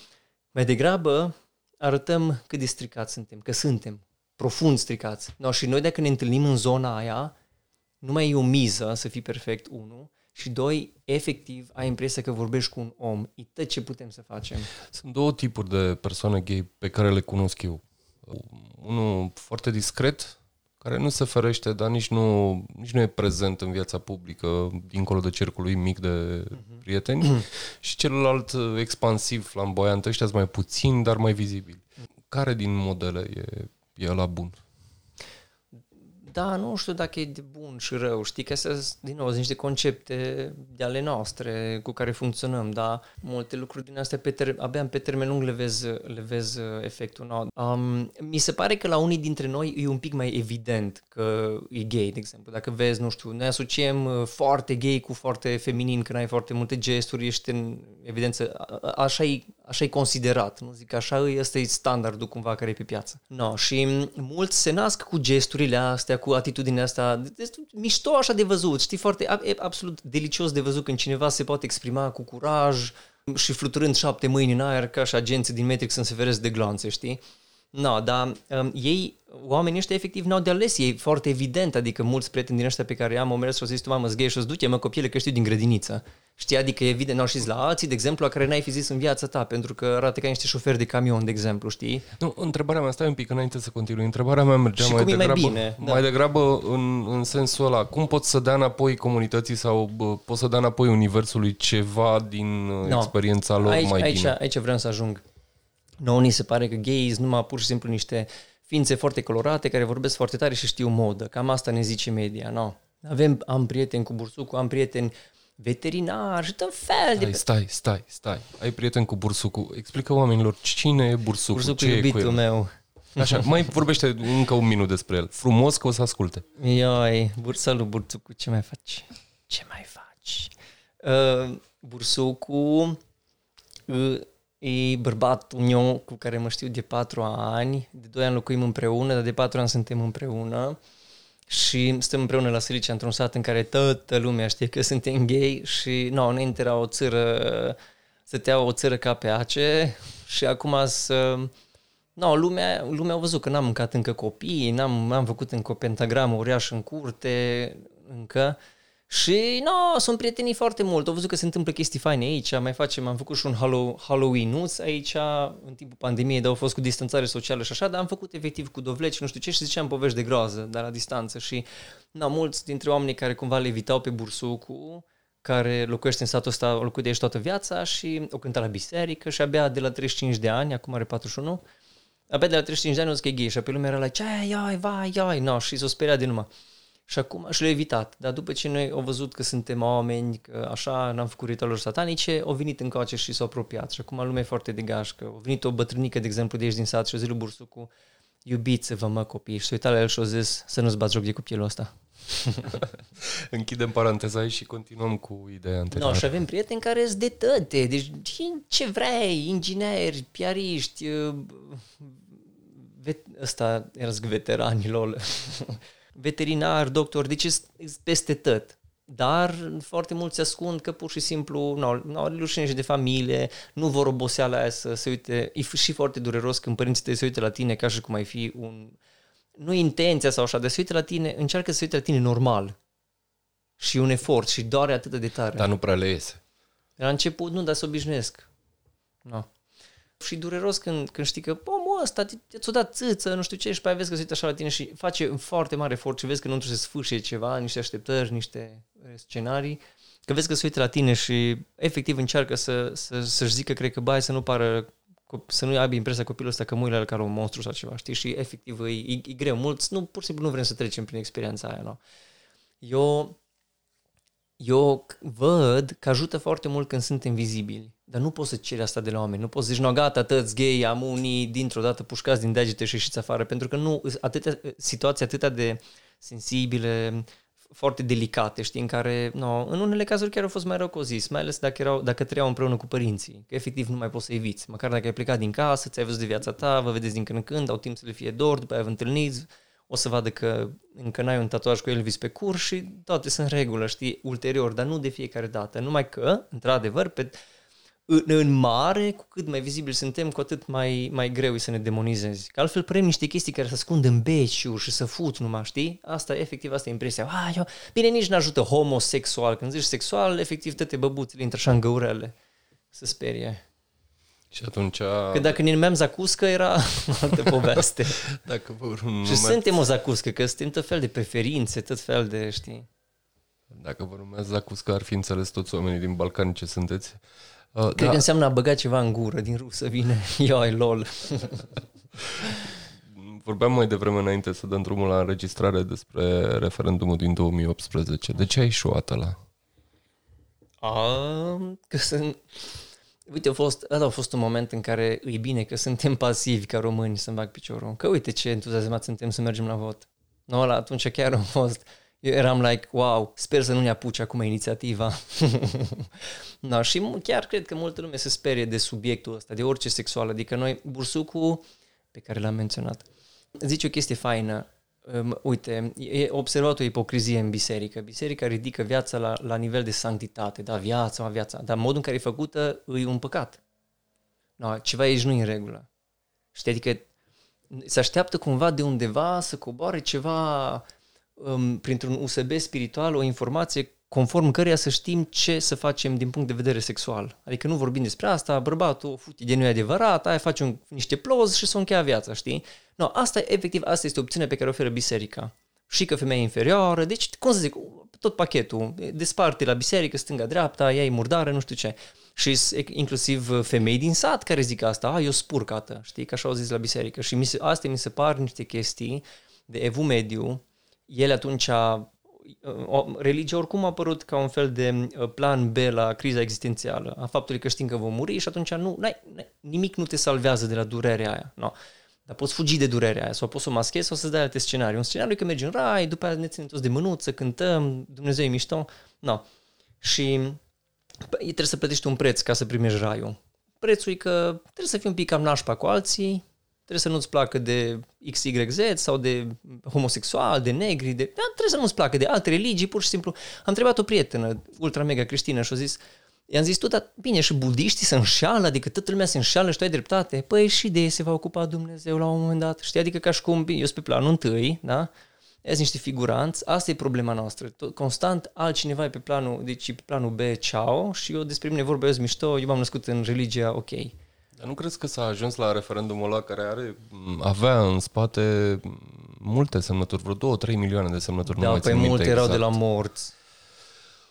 Mai degrabă arătăm cât de stricați suntem, că suntem profund stricați. No, și noi dacă ne întâlnim în zona aia, nu mai e o miză să fii perfect, unu, și doi, efectiv, ai impresia că vorbești cu un om. E tot ce putem să facem. Sunt două tipuri de persoane gay pe care le cunosc eu. Unul foarte discret, care nu se ferește, dar nici nu, nici nu e prezent în viața publică, dincolo de cercul lui mic de uh-huh. prieteni, și celălalt expansiv, flamboyant, ăștia mai puțin, dar mai vizibil. Care din modele e, e la bun? Da, nu știu dacă e de bun și rău, știi că astea, din nou, sunt niște concepte de ale noastre cu care funcționăm, dar multe lucruri din astea pe ter- abia pe termen lung le vezi, le vezi efectul. No. Um, mi se pare că la unii dintre noi e un pic mai evident că e gay, de exemplu. Dacă vezi, nu știu, ne asociem foarte gay cu foarte feminin, când ai foarte multe gesturi, ești în evidență, așa e, așa e considerat, nu zic așa, ăsta e standardul cumva care e pe piață. No, și mulți se nasc cu gesturile astea, cu atitudinea asta, mișto așa de văzut, știi, foarte, e absolut delicios de văzut când cineva se poate exprima cu curaj și fluturând șapte mâini în aer ca și agenții din Matrix să se feresc de glanțe, știi? No, dar um, ei, oamenii ăștia efectiv n-au de ales, e foarte evident, adică mulți prieteni din ăștia pe care am, au mers și au zis, tu mamă, gay și o duce, mă, copiele că știu din grădiniță. Știi, adică evident, n-au și la alții, de exemplu, a care n-ai fi zis în viața ta, pentru că arată ca niște șoferi de camion, de exemplu, știi? Nu, întrebarea mea, stai un pic înainte să continui, întrebarea mea mergea și mai cum degrabă, mai, bine, da. mai degrabă în, în sensul ăla, cum poți să dea înapoi comunității sau bă, poți să dea înapoi universului ceva din no. experiența lor aici, mai aici, bine? Aici vreau să ajung. Nouă ni se pare că gays sunt numai pur și simplu niște ființe foarte colorate care vorbesc foarte tare și știu modă. Cam asta ne zice media, no? Avem, am prieteni cu bursucul, am prieteni veterinari și tot fel de... Stai, stai, stai. Ai prieten cu bursucul. Explică oamenilor cine e bursucul, bursucul ce e iubitul cu el. meu. Așa, mai vorbește încă un minut despre el. Frumos că o să asculte. Ioi, bur, salut bursucul, ce mai faci? Ce mai faci? Uh, bursucul uh, e bărbatul meu cu care mă știu de patru ani. De doi ani locuim împreună, dar de patru ani suntem împreună. Și stăm împreună la Silicia, într-un sat în care toată lumea știe că suntem gay și, nu, no, înainte era o țără, stătea o țără ca pe ace și acum să... No, lumea, lumea a văzut că n-am mâncat încă copii, n-am, am făcut încă o pentagramă uriașă în curte, încă, și no, sunt prietenii foarte mult. Au văzut că se întâmplă chestii faine aici. Mai facem, am făcut și un halloween aici în timpul pandemiei, dar au fost cu distanțare socială și așa, dar am făcut efectiv cu dovleci, nu știu ce, și ziceam povești de groază, dar la distanță. Și no, mulți dintre oamenii care cumva le evitau pe bursucu, care locuiește în satul ăsta, au locuit de aici toată viața și o cânta la biserică și abia de la 35 de ani, acum are 41, abia de la 35 de ani o zis că e gay și pe lumea era la ce, ai, vai, ai, no, și s-o speria de numai. Și acum și le-a evitat. Dar după ce noi au văzut că suntem oameni, că așa n-am făcut ritualuri satanice, au venit încoace și s-au apropiat. Și acum lumea e foarte de gașcă. A venit o bătrânică, de exemplu, de aici din sat și a zis lui Bursucu, iubiți-vă mă copii. Și s-a uitat la el și a zis să nu-ți bați joc de copilul ăsta. Închidem paranteza aici și continuăm cu ideea anterioară. No, și avem prieteni care sunt de tăte, deci ce vrei, ingineri, piariști, uh, vet- ăsta era veteranilor, veterinar, doctor, deci peste tot. Dar foarte mulți se ascund că pur și simplu nu au rușine și de familie, nu vor oboseala aia să se uite. E și foarte dureros când părinții tăi se uite la tine ca și cum ai fi un... Nu intenția sau așa, de să uite la tine, încearcă să se uite la tine normal. Și un efort și doare atât de tare. Dar nu prea le iese. La început nu, dar să obișnuiesc. No și dureros când, când știi că omul ăsta ți-a dat țâță, nu știu ce, și pe aia vezi că se uită așa la tine și face un foarte mare efort și vezi că nu trebuie să sfârșie ceva, niște așteptări, niște eh, scenarii, că vezi că se uită la tine și efectiv încearcă să, să, să-și zică, cred că, bai, să nu pară să nu aibă impresia copilul ăsta că mâinile ca un monstru sau ceva, știi? Și efectiv e, e, e greu. Mulți nu, pur și simplu nu vrem să trecem prin experiența aia, nu? Eu, eu văd că ajută foarte mult când suntem vizibili. Dar nu poți să ceri asta de la oameni. Nu poți să zici, no, gata, tăți gay, am unii dintr-o dată pușcați din degete și ieșiți afară. Pentru că nu, atâtea, situații atâtea de sensibile, foarte delicate, știi, în care, no, în unele cazuri chiar au fost mai rău zis, mai ales dacă, erau, dacă trăiau împreună cu părinții, că efectiv nu mai poți să eviți. Măcar dacă ai plecat din casă, ți-ai văzut de viața ta, vă vedeți din când în când, au timp să le fie dor, după aia vă întâlniți, o să vadă că încă n-ai un tatuaj cu Elvis pe cur și toate sunt în regulă, știi, ulterior, dar nu de fiecare dată. Numai că, într-adevăr, pe, în, în mare, cu cât mai vizibil suntem, cu atât mai, mai greu e să ne demonizezi. Că altfel prem niște chestii care se ascund în beciuri și să fut numai, știi? Asta, efectiv, asta e impresia. Ah, eu, bine, nici nu-ajută homosexual. Când zici sexual, efectiv, toate băbuțele intră așa în găurele. Să sperie. Și atunci... Că dacă ne numeam zacuscă, era altă poveste. dacă vă nume... Și suntem o zacuscă, că suntem tot fel de preferințe, tot fel de, știi? Dacă vă numeați zacuscă, ar fi înțeles toți oamenii din Balcani ce sunteți. Uh, Cred da. că înseamnă a băga ceva în gură, din rusă vine, ioi, lol. Vorbeam mai devreme înainte să dăm drumul la înregistrare despre referendumul din 2018. De ce ai ieșuat ăla? A, că sunt... Uite, a fost, ăla a fost un moment în care e bine că suntem pasivi ca români să-mi bag piciorul. Că uite ce entuziasmat suntem să mergem la vot. Nu, ăla atunci chiar a fost eu eram like, wow, sper să nu ne apuce acum inițiativa. no, și chiar cred că multă lume se sperie de subiectul ăsta, de orice sexual. Adică noi, bursucul, pe care l-am menționat, zice o chestie faină. Um, uite, e observat o ipocrizie în biserică. Biserica ridică viața la, la nivel de sanctitate, da, viața, viața, dar modul în care e făcută e un păcat. No, ceva aici nu e în regulă. Știi, adică se așteaptă cumva de undeva să coboare ceva um, printr-un USB spiritual o informație conform căreia să știm ce să facem din punct de vedere sexual. Adică nu vorbim despre asta, bărbatul futi de nu e adevărat, aia face un, niște ploz și s-o încheia viața, știi? No, asta, efectiv, asta este opțiunea pe care o oferă biserica. Și că femeia inferioară, deci, cum să zic, tot pachetul, desparte la biserică, stânga-dreapta, ea e murdară, nu știu ce. Și inclusiv femei din sat care zic asta, a, eu spurcată, știi, că așa au zis la biserică. Și mi se, astea mi se par niște chestii de evul mediu, ele atunci o, religia oricum a apărut ca un fel de uh, plan B la criza existențială, a faptului că știm că vom muri și atunci nu, n-ai, n-ai, nimic nu te salvează de la durerea aia. No. Dar poți fugi de durerea aia sau poți să o maschezi sau să-ți dai alte scenarii. Un scenariu că mergi în rai, după aia ne ținem toți de mânuță, cântăm, Dumnezeu e mișto. No. Și trebuie să plătești un preț ca să primești raiul. Prețul e că trebuie să fii un pic cam nașpa cu alții, trebuie să nu-ți placă de XYZ sau de homosexual, de negri, de... Da, trebuie să nu-ți placă de alte religii, pur și simplu. Am întrebat o prietenă, ultra mega creștină, și a zis, i-am zis, tu, dar bine, și budiștii se înșală, adică toată lumea se înșală și tu ai dreptate. Păi și de ei se va ocupa Dumnezeu la un moment dat, știi? Adică ca și cum, eu sunt pe planul întâi, da? Ești niște figuranți, asta e problema noastră. Tot, constant altcineva e pe planul, deci pe planul B, ceau, și eu despre mine vorbesc mișto, eu m-am născut în religia, ok. Dar nu crezi că s-a ajuns la referendumul ăla care are, avea în spate multe semnături, vreo 2-3 milioane de semnături? Da, nu păi multe exact. erau de la morți.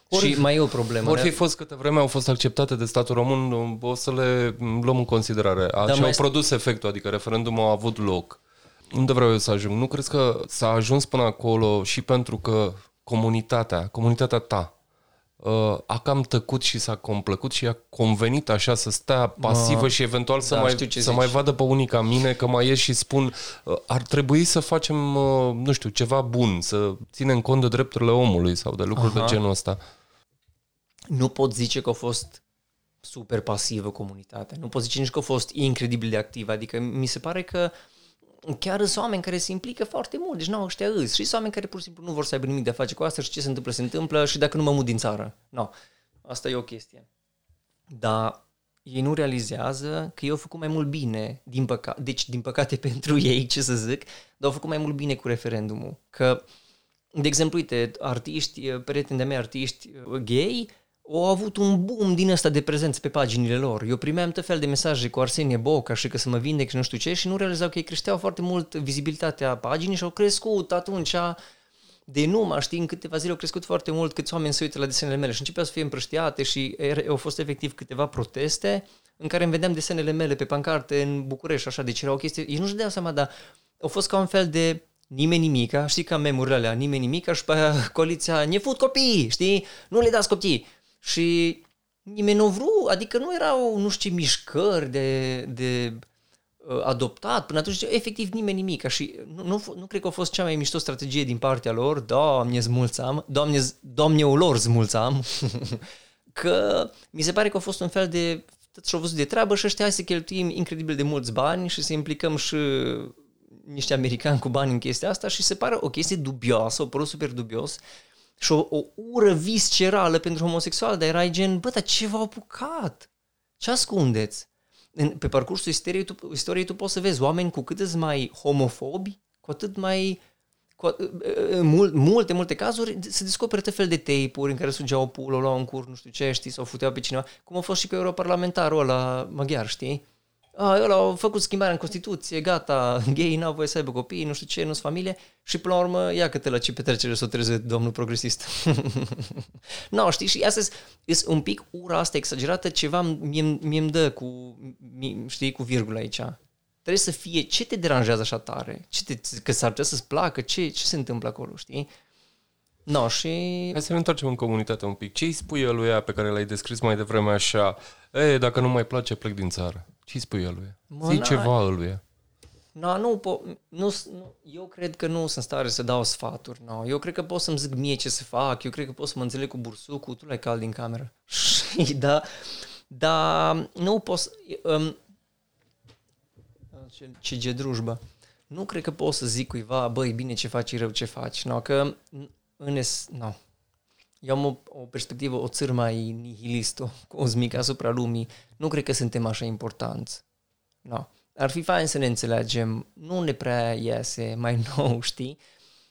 Ori, și mai e o problemă. Ori fi fost câte vreme au fost acceptate de statul român, o să le luăm în considerare. Da, și au produs efectul, adică referendumul a avut loc. Unde vreau eu să ajung? Nu crezi că s-a ajuns până acolo și pentru că comunitatea, comunitatea ta, uh, a cam tăcut și s-a complăcut și a convenit așa să stea pasivă și eventual să, da, mai, să mai vadă pe unii ca mine că mai ies și spun uh, ar trebui să facem, uh, nu știu, ceva bun, să ținem cont de drepturile omului sau de lucruri Aha. de genul ăsta. Nu pot zice că a fost super pasivă comunitatea. Nu pot zice nici că a fost incredibil de activă. Adică mi se pare că chiar sunt oameni care se implică foarte mult, deci nu ăștia îs. Și sunt oameni care pur și simplu nu vor să aibă nimic de a face cu asta și ce se întâmplă, se întâmplă și dacă nu mă mut din țară. Nu. No. Asta e o chestie. Dar ei nu realizează că eu au făcut mai mult bine, din păcate, deci din păcate pentru ei, ce să zic, dar au făcut mai mult bine cu referendumul. Că, de exemplu, uite, artiști, prieteni de mei artiști gay, au avut un boom din ăsta de prezență pe paginile lor. Eu primeam tot fel de mesaje cu Arsenie Boca și că să mă vindec și nu știu ce și nu realizau că ei creșteau foarte mult vizibilitatea paginii și au crescut atunci de numai, știi, în câteva zile au crescut foarte mult câți oameni se uită la desenele mele și începeau să fie împrăștiate și au fost efectiv câteva proteste în care îmi vedeam desenele mele pe pancarte în București, așa, deci era o chestie, ei nu-și dea seama, dar au fost ca un fel de nimeni nimica, știi, ca memurile alea, nimeni nimica și pe aia coaliția, ne fut copii, știi, nu le dați copii. Și nimeni nu vrut, adică nu erau nu știu ce mișcări de, de uh, adoptat, până atunci efectiv nimeni nimic. Și nu, nu, nu cred că a fost cea mai mișto strategie din partea lor, doamne zmulțam, doamne, doamne lor zmulțam, că mi se pare că a fost un fel de tot și-au văzut de treabă și ăștia hai să cheltuim incredibil de mulți bani și să implicăm și niște americani cu bani în chestia asta și se pare o chestie dubioasă, o părut super dubios și o, o ură viscerală pentru homosexual, dar erai gen, bă, dar ce v-au apucat? Ce ascundeți? În, pe parcursul istoriei tu, istoriei tu poți să vezi oameni cu cât îți mai homofobi, cu atât mai cu, în mul, multe, multe cazuri se descoperă tot fel de tape-uri în care sugeau pulă, luau în cur, nu știu ce, știi, sau futeau pe cineva, cum a fost și cu europarlamentarul ăla maghiar, știi? A, ăla au făcut schimbarea în Constituție, gata, gay n-au voie să aibă copii, nu știu ce, nu-s familie și până la urmă, ia câte la ce petrecere să o treze domnul progresist. nu, no, știi, și astăzi este un pic ura asta exagerată, ceva mie, mie îmi dă cu, mie, știi, cu virgulă aici. Trebuie să fie, ce te deranjează așa tare? Ce te, că s-ar putea să-ți placă? Ce, ce se întâmplă acolo, știi? No, și... Hai să ne întoarcem în comunitate un pic. Ce îi spui lui pe care l-ai descris mai devreme așa? E, dacă nu mai place, plec din țară. Ce îi spui lui? Mă, Zi ceva lui. No, nu, po- nu, nu, eu cred că nu sunt stare să dau sfaturi. No. Eu cred că pot să-mi zic mie ce să fac, eu cred că pot să mă înțeleg cu bursucul, tu l-ai cald din cameră. Și da, da, nu pot Um, ce, ce gedrujbă. Nu cred că pot să zic cuiva, băi, bine ce faci, rău ce faci. No, că în es, no. Eu am o, o perspectivă, o țăr mai nihilistă, cosmică asupra lumii. Nu cred că suntem așa importanți. No. Ar fi fain să ne înțelegem, nu ne prea iese mai nou, știi?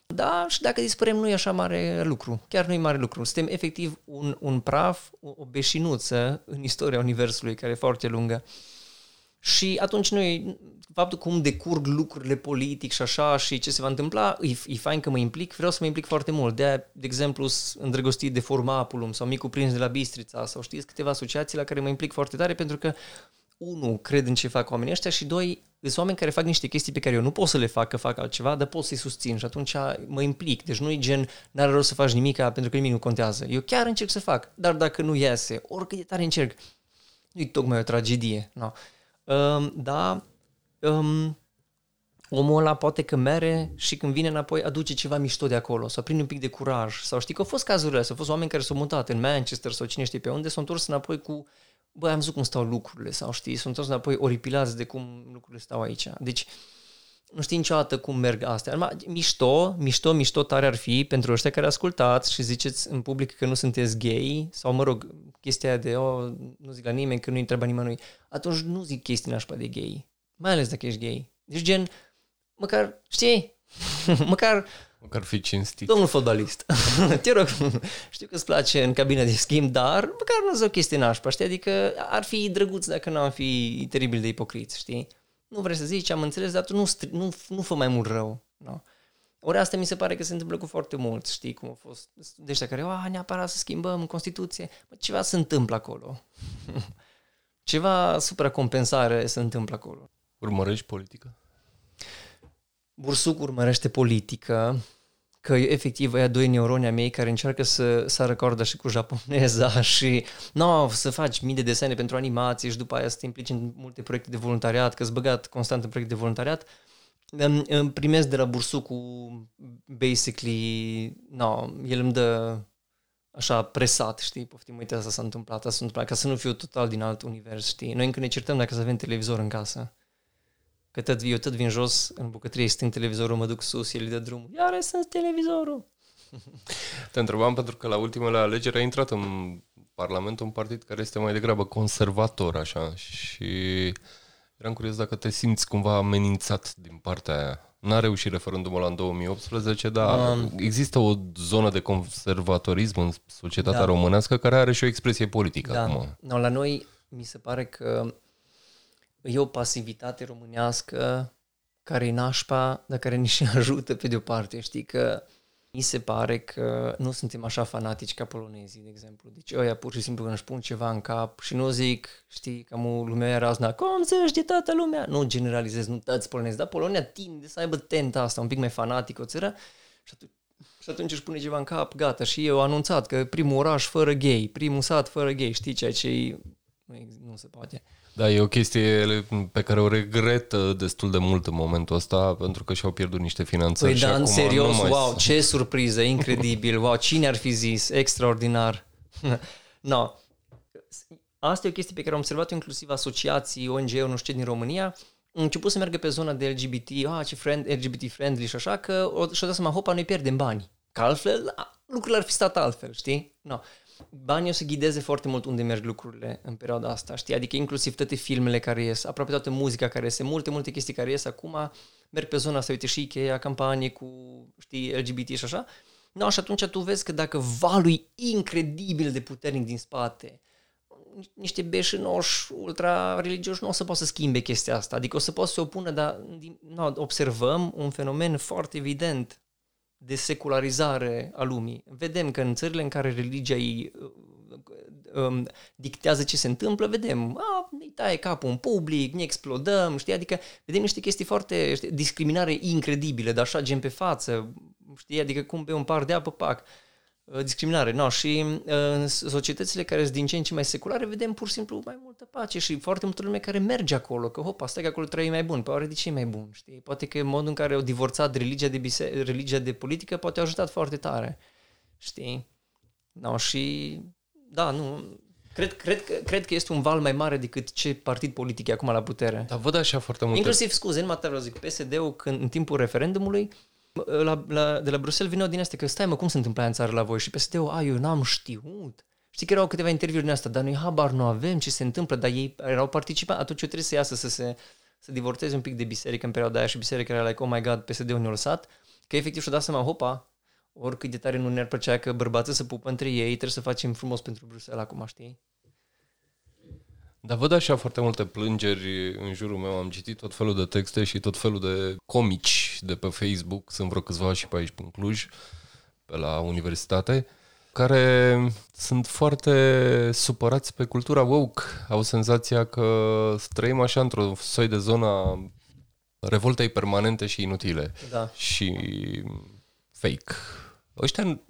Da, și dacă dispărem nu e așa mare lucru, chiar nu e mare lucru. Suntem efectiv un, un praf, o beșinuță în istoria Universului, care e foarte lungă. Și atunci noi, faptul cum decurg lucrurile politic și așa și ce se va întâmpla, e, e fain că mă implic, vreau să mă implic foarte mult. De de exemplu, îndrăgostit de Formapulum sau Micul Prins de la Bistrița sau știți câteva asociații la care mă implic foarte tare pentru că unu, cred în ce fac oamenii ăștia și doi, sunt oameni care fac niște chestii pe care eu nu pot să le fac, că fac altceva, dar pot să-i susțin și atunci mă implic. Deci nu e gen, n-are rost să faci nimic pentru că nimic nu contează. Eu chiar încerc să fac, dar dacă nu iese, oricât de tare încerc, nu e tocmai o tragedie. No. Um, da, um, omul ăla poate că mere și când vine înapoi aduce ceva mișto de acolo sau prinde un pic de curaj sau știi că au fost cazurile astea, au fost oameni care s-au mutat în Manchester sau cine știe pe unde, s-au întors înapoi cu bă, am văzut cum stau lucrurile sau știi, s-au întors înapoi oripilați de cum lucrurile stau aici. Deci nu știi niciodată cum merg astea. Arma, mișto, mișto, mișto tare ar fi pentru ăștia care ascultați și ziceți în public că nu sunteți gay sau, mă rog, chestia de, oh, nu zic la nimeni că nu întreba nimănui, atunci nu zic chestii nașpa de gay. Mai ales dacă ești gay. Deci gen, măcar, știi, măcar Măcar fi cinstit. Domnul fotbalist, te rog, știu că îți place în cabina de schimb, dar măcar nu zic o chestie nașpa, știi? Adică ar fi drăguț dacă nu am fi teribil de ipocriți, știi? Nu vreți să zici, am înțeles, dar tu nu, stri- nu, nu fă mai mult rău. No? Ori asta mi se pare că se întâmplă cu foarte mulți, știi, cum au fost de ăștia care, ah, neapărat să schimbăm Constituție. Bă, ceva se întâmplă acolo. ceva supracompensare se întâmplă acolo. Urmărești politică? Bursuc urmărește politică, că efectiv ăia doi neuroni a mei care încearcă să sară corda și cu japoneza și no, să faci mii de desene pentru animații și după aia să te implici în multe proiecte de voluntariat, că-s băgat constant în proiecte de voluntariat, îmi, îmi primesc de la bursucul basically, no, el îmi dă așa presat, știi, poftim, uite, asta s-a întâmplat, asta s-a întâmplat, ca să nu fiu total din alt univers, știi. Noi încă ne certăm dacă să avem televizor în casă. Că tot, eu tot vin jos în bucătărie, stâng televizorul, mă duc sus, el îi dă drumul. Iar sunt televizorul. Te întrebam pentru că la ultimele alegeri a intrat în Parlament un partid care este mai degrabă conservator, așa, și eram curios dacă te simți cumva amenințat din partea aia. N-a reușit referendumul în 2018, dar um, există o zonă de conservatorism în societatea da. românească care are și o expresie politică da. acum. No, la noi mi se pare că e o pasivitate românească care e nașpa, dar care ni și ajută pe de o parte. Știi că mi se pare că nu suntem așa fanatici ca polonezii, de exemplu. Deci ăia pur și simplu când își pun ceva în cap și nu zic, știi, cam o lumea era razna, cum să știi toată lumea? Nu generalizez, nu toți polonezi, dar Polonia tinde să aibă tenta asta, un pic mai fanatic, o țară, și atunci, și atunci își pune ceva în cap, gata, și eu anunțat că primul oraș fără gay, primul sat fără gay, știi, ceea ce nu, nu se poate. Da, e o chestie pe care o regret destul de mult în momentul ăsta, pentru că și-au pierdut niște finanțări. Păi da, în serios, wow, ce surpriză, incredibil, wow, cine ar fi zis, extraordinar. no. Asta e o chestie pe care am observat inclusiv asociații, ONG-uri, nu știu din România, au început să meargă pe zona de LGBT, ah, ce friend, LGBT friendly și așa, că și-au dat seama, hopa, noi pierdem bani. Că altfel, lucrurile ar fi stat altfel, știi? No banii o să ghideze foarte mult unde merg lucrurile în perioada asta, știi? Adică inclusiv toate filmele care ies, aproape toată muzica care iese, multe, multe chestii care ies acum, merg pe zona asta, uite și cheia, campanie cu, știi, LGBT și așa. No, și atunci tu vezi că dacă valul incredibil de puternic din spate, niște beșinoși ultra-religioși nu o să poată să schimbe chestia asta. Adică o să poată să se opună, dar no, observăm un fenomen foarte evident de secularizare a lumii. Vedem că în țările în care religia îi um, dictează ce se întâmplă, vedem, a, îi taie capul în public, ne explodăm, știi, adică vedem niște chestii foarte, știi, discriminare incredibile, dar așa gen pe față, știi, adică cum pe un par de apă, pac. Uh, discriminare. No, și uh, în societățile care sunt din ce în ce mai seculare vedem pur și simplu mai multă pace și foarte multă lume care merge acolo, că hopa, stai că acolo trăi mai bun, pe oare de ce e mai bun, știi? Poate că modul în care au divorțat religia de, bise- religia de politică poate a ajutat foarte tare, știi? No, și da, nu, Cred, cred, cred că este un val mai mare decât ce partid politic e acum la putere. Dar văd așa foarte multe... Inclusiv, scuze, nu mă vreau zic, PSD-ul când, în timpul referendumului la, la, de la Bruxelles vineau din astea că stai mă, cum se întâmplă în țară la voi? Și PSD-ul, a, eu n-am știut. Știi că erau câteva interviuri din asta, dar noi habar nu avem ce se întâmplă, dar ei erau participanți, atunci eu trebuie să iasă să se să divorteze un pic de biserică în perioada aia și biserica era like, oh my god, PSD-ul ne-a lăsat, că efectiv și-o dat seama, hopa, oricât de tare nu ne-ar plăcea că bărbații să pupă între ei, trebuie să facem frumos pentru Bruxelles acum, știi? Dar văd așa foarte multe plângeri în jurul meu. Am citit tot felul de texte și tot felul de comici de pe Facebook. Sunt vreo câțiva și pe aici, în Cluj, pe la universitate. care sunt foarte supărați pe cultura woke. Au senzația că trăim așa într-o soi de zona revoltei permanente și inutile. Da. Și fake. Ăștia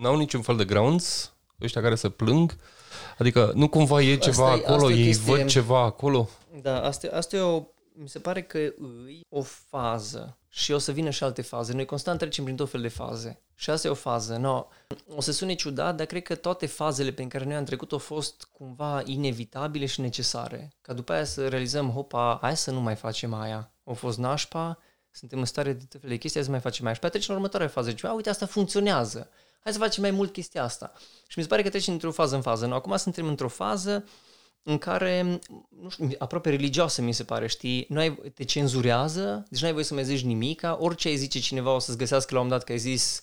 nu au niciun fel de grounds, ăștia care se plâng, adică nu cumva e ceva asta acolo, ei chestie... văd ceva acolo. Da, asta, asta e o, mi se pare că îi o fază și o să vină și alte faze. Noi constant trecem prin tot fel de faze. Și asta e o fază. No, o să sune ciudat, dar cred că toate fazele prin care noi am trecut au fost cumva inevitabile și necesare. Ca după aia să realizăm, hopa, hai să nu mai facem aia. Au fost nașpa, suntem în stare de tot fel de chestii, să mai facem aia. Și pe trecem în următoarea fază. Zice, uite, asta funcționează. Hai să facem mai mult chestia asta. Și mi se pare că trecem într-o fază în fază. No, acum suntem într-o fază în care, nu știu, aproape religioasă mi se pare, știi, nu ai, te cenzurează, deci nu ai voie să mai zici nimica, orice ai zice cineva o să-ți găsească la un moment dat că ai zis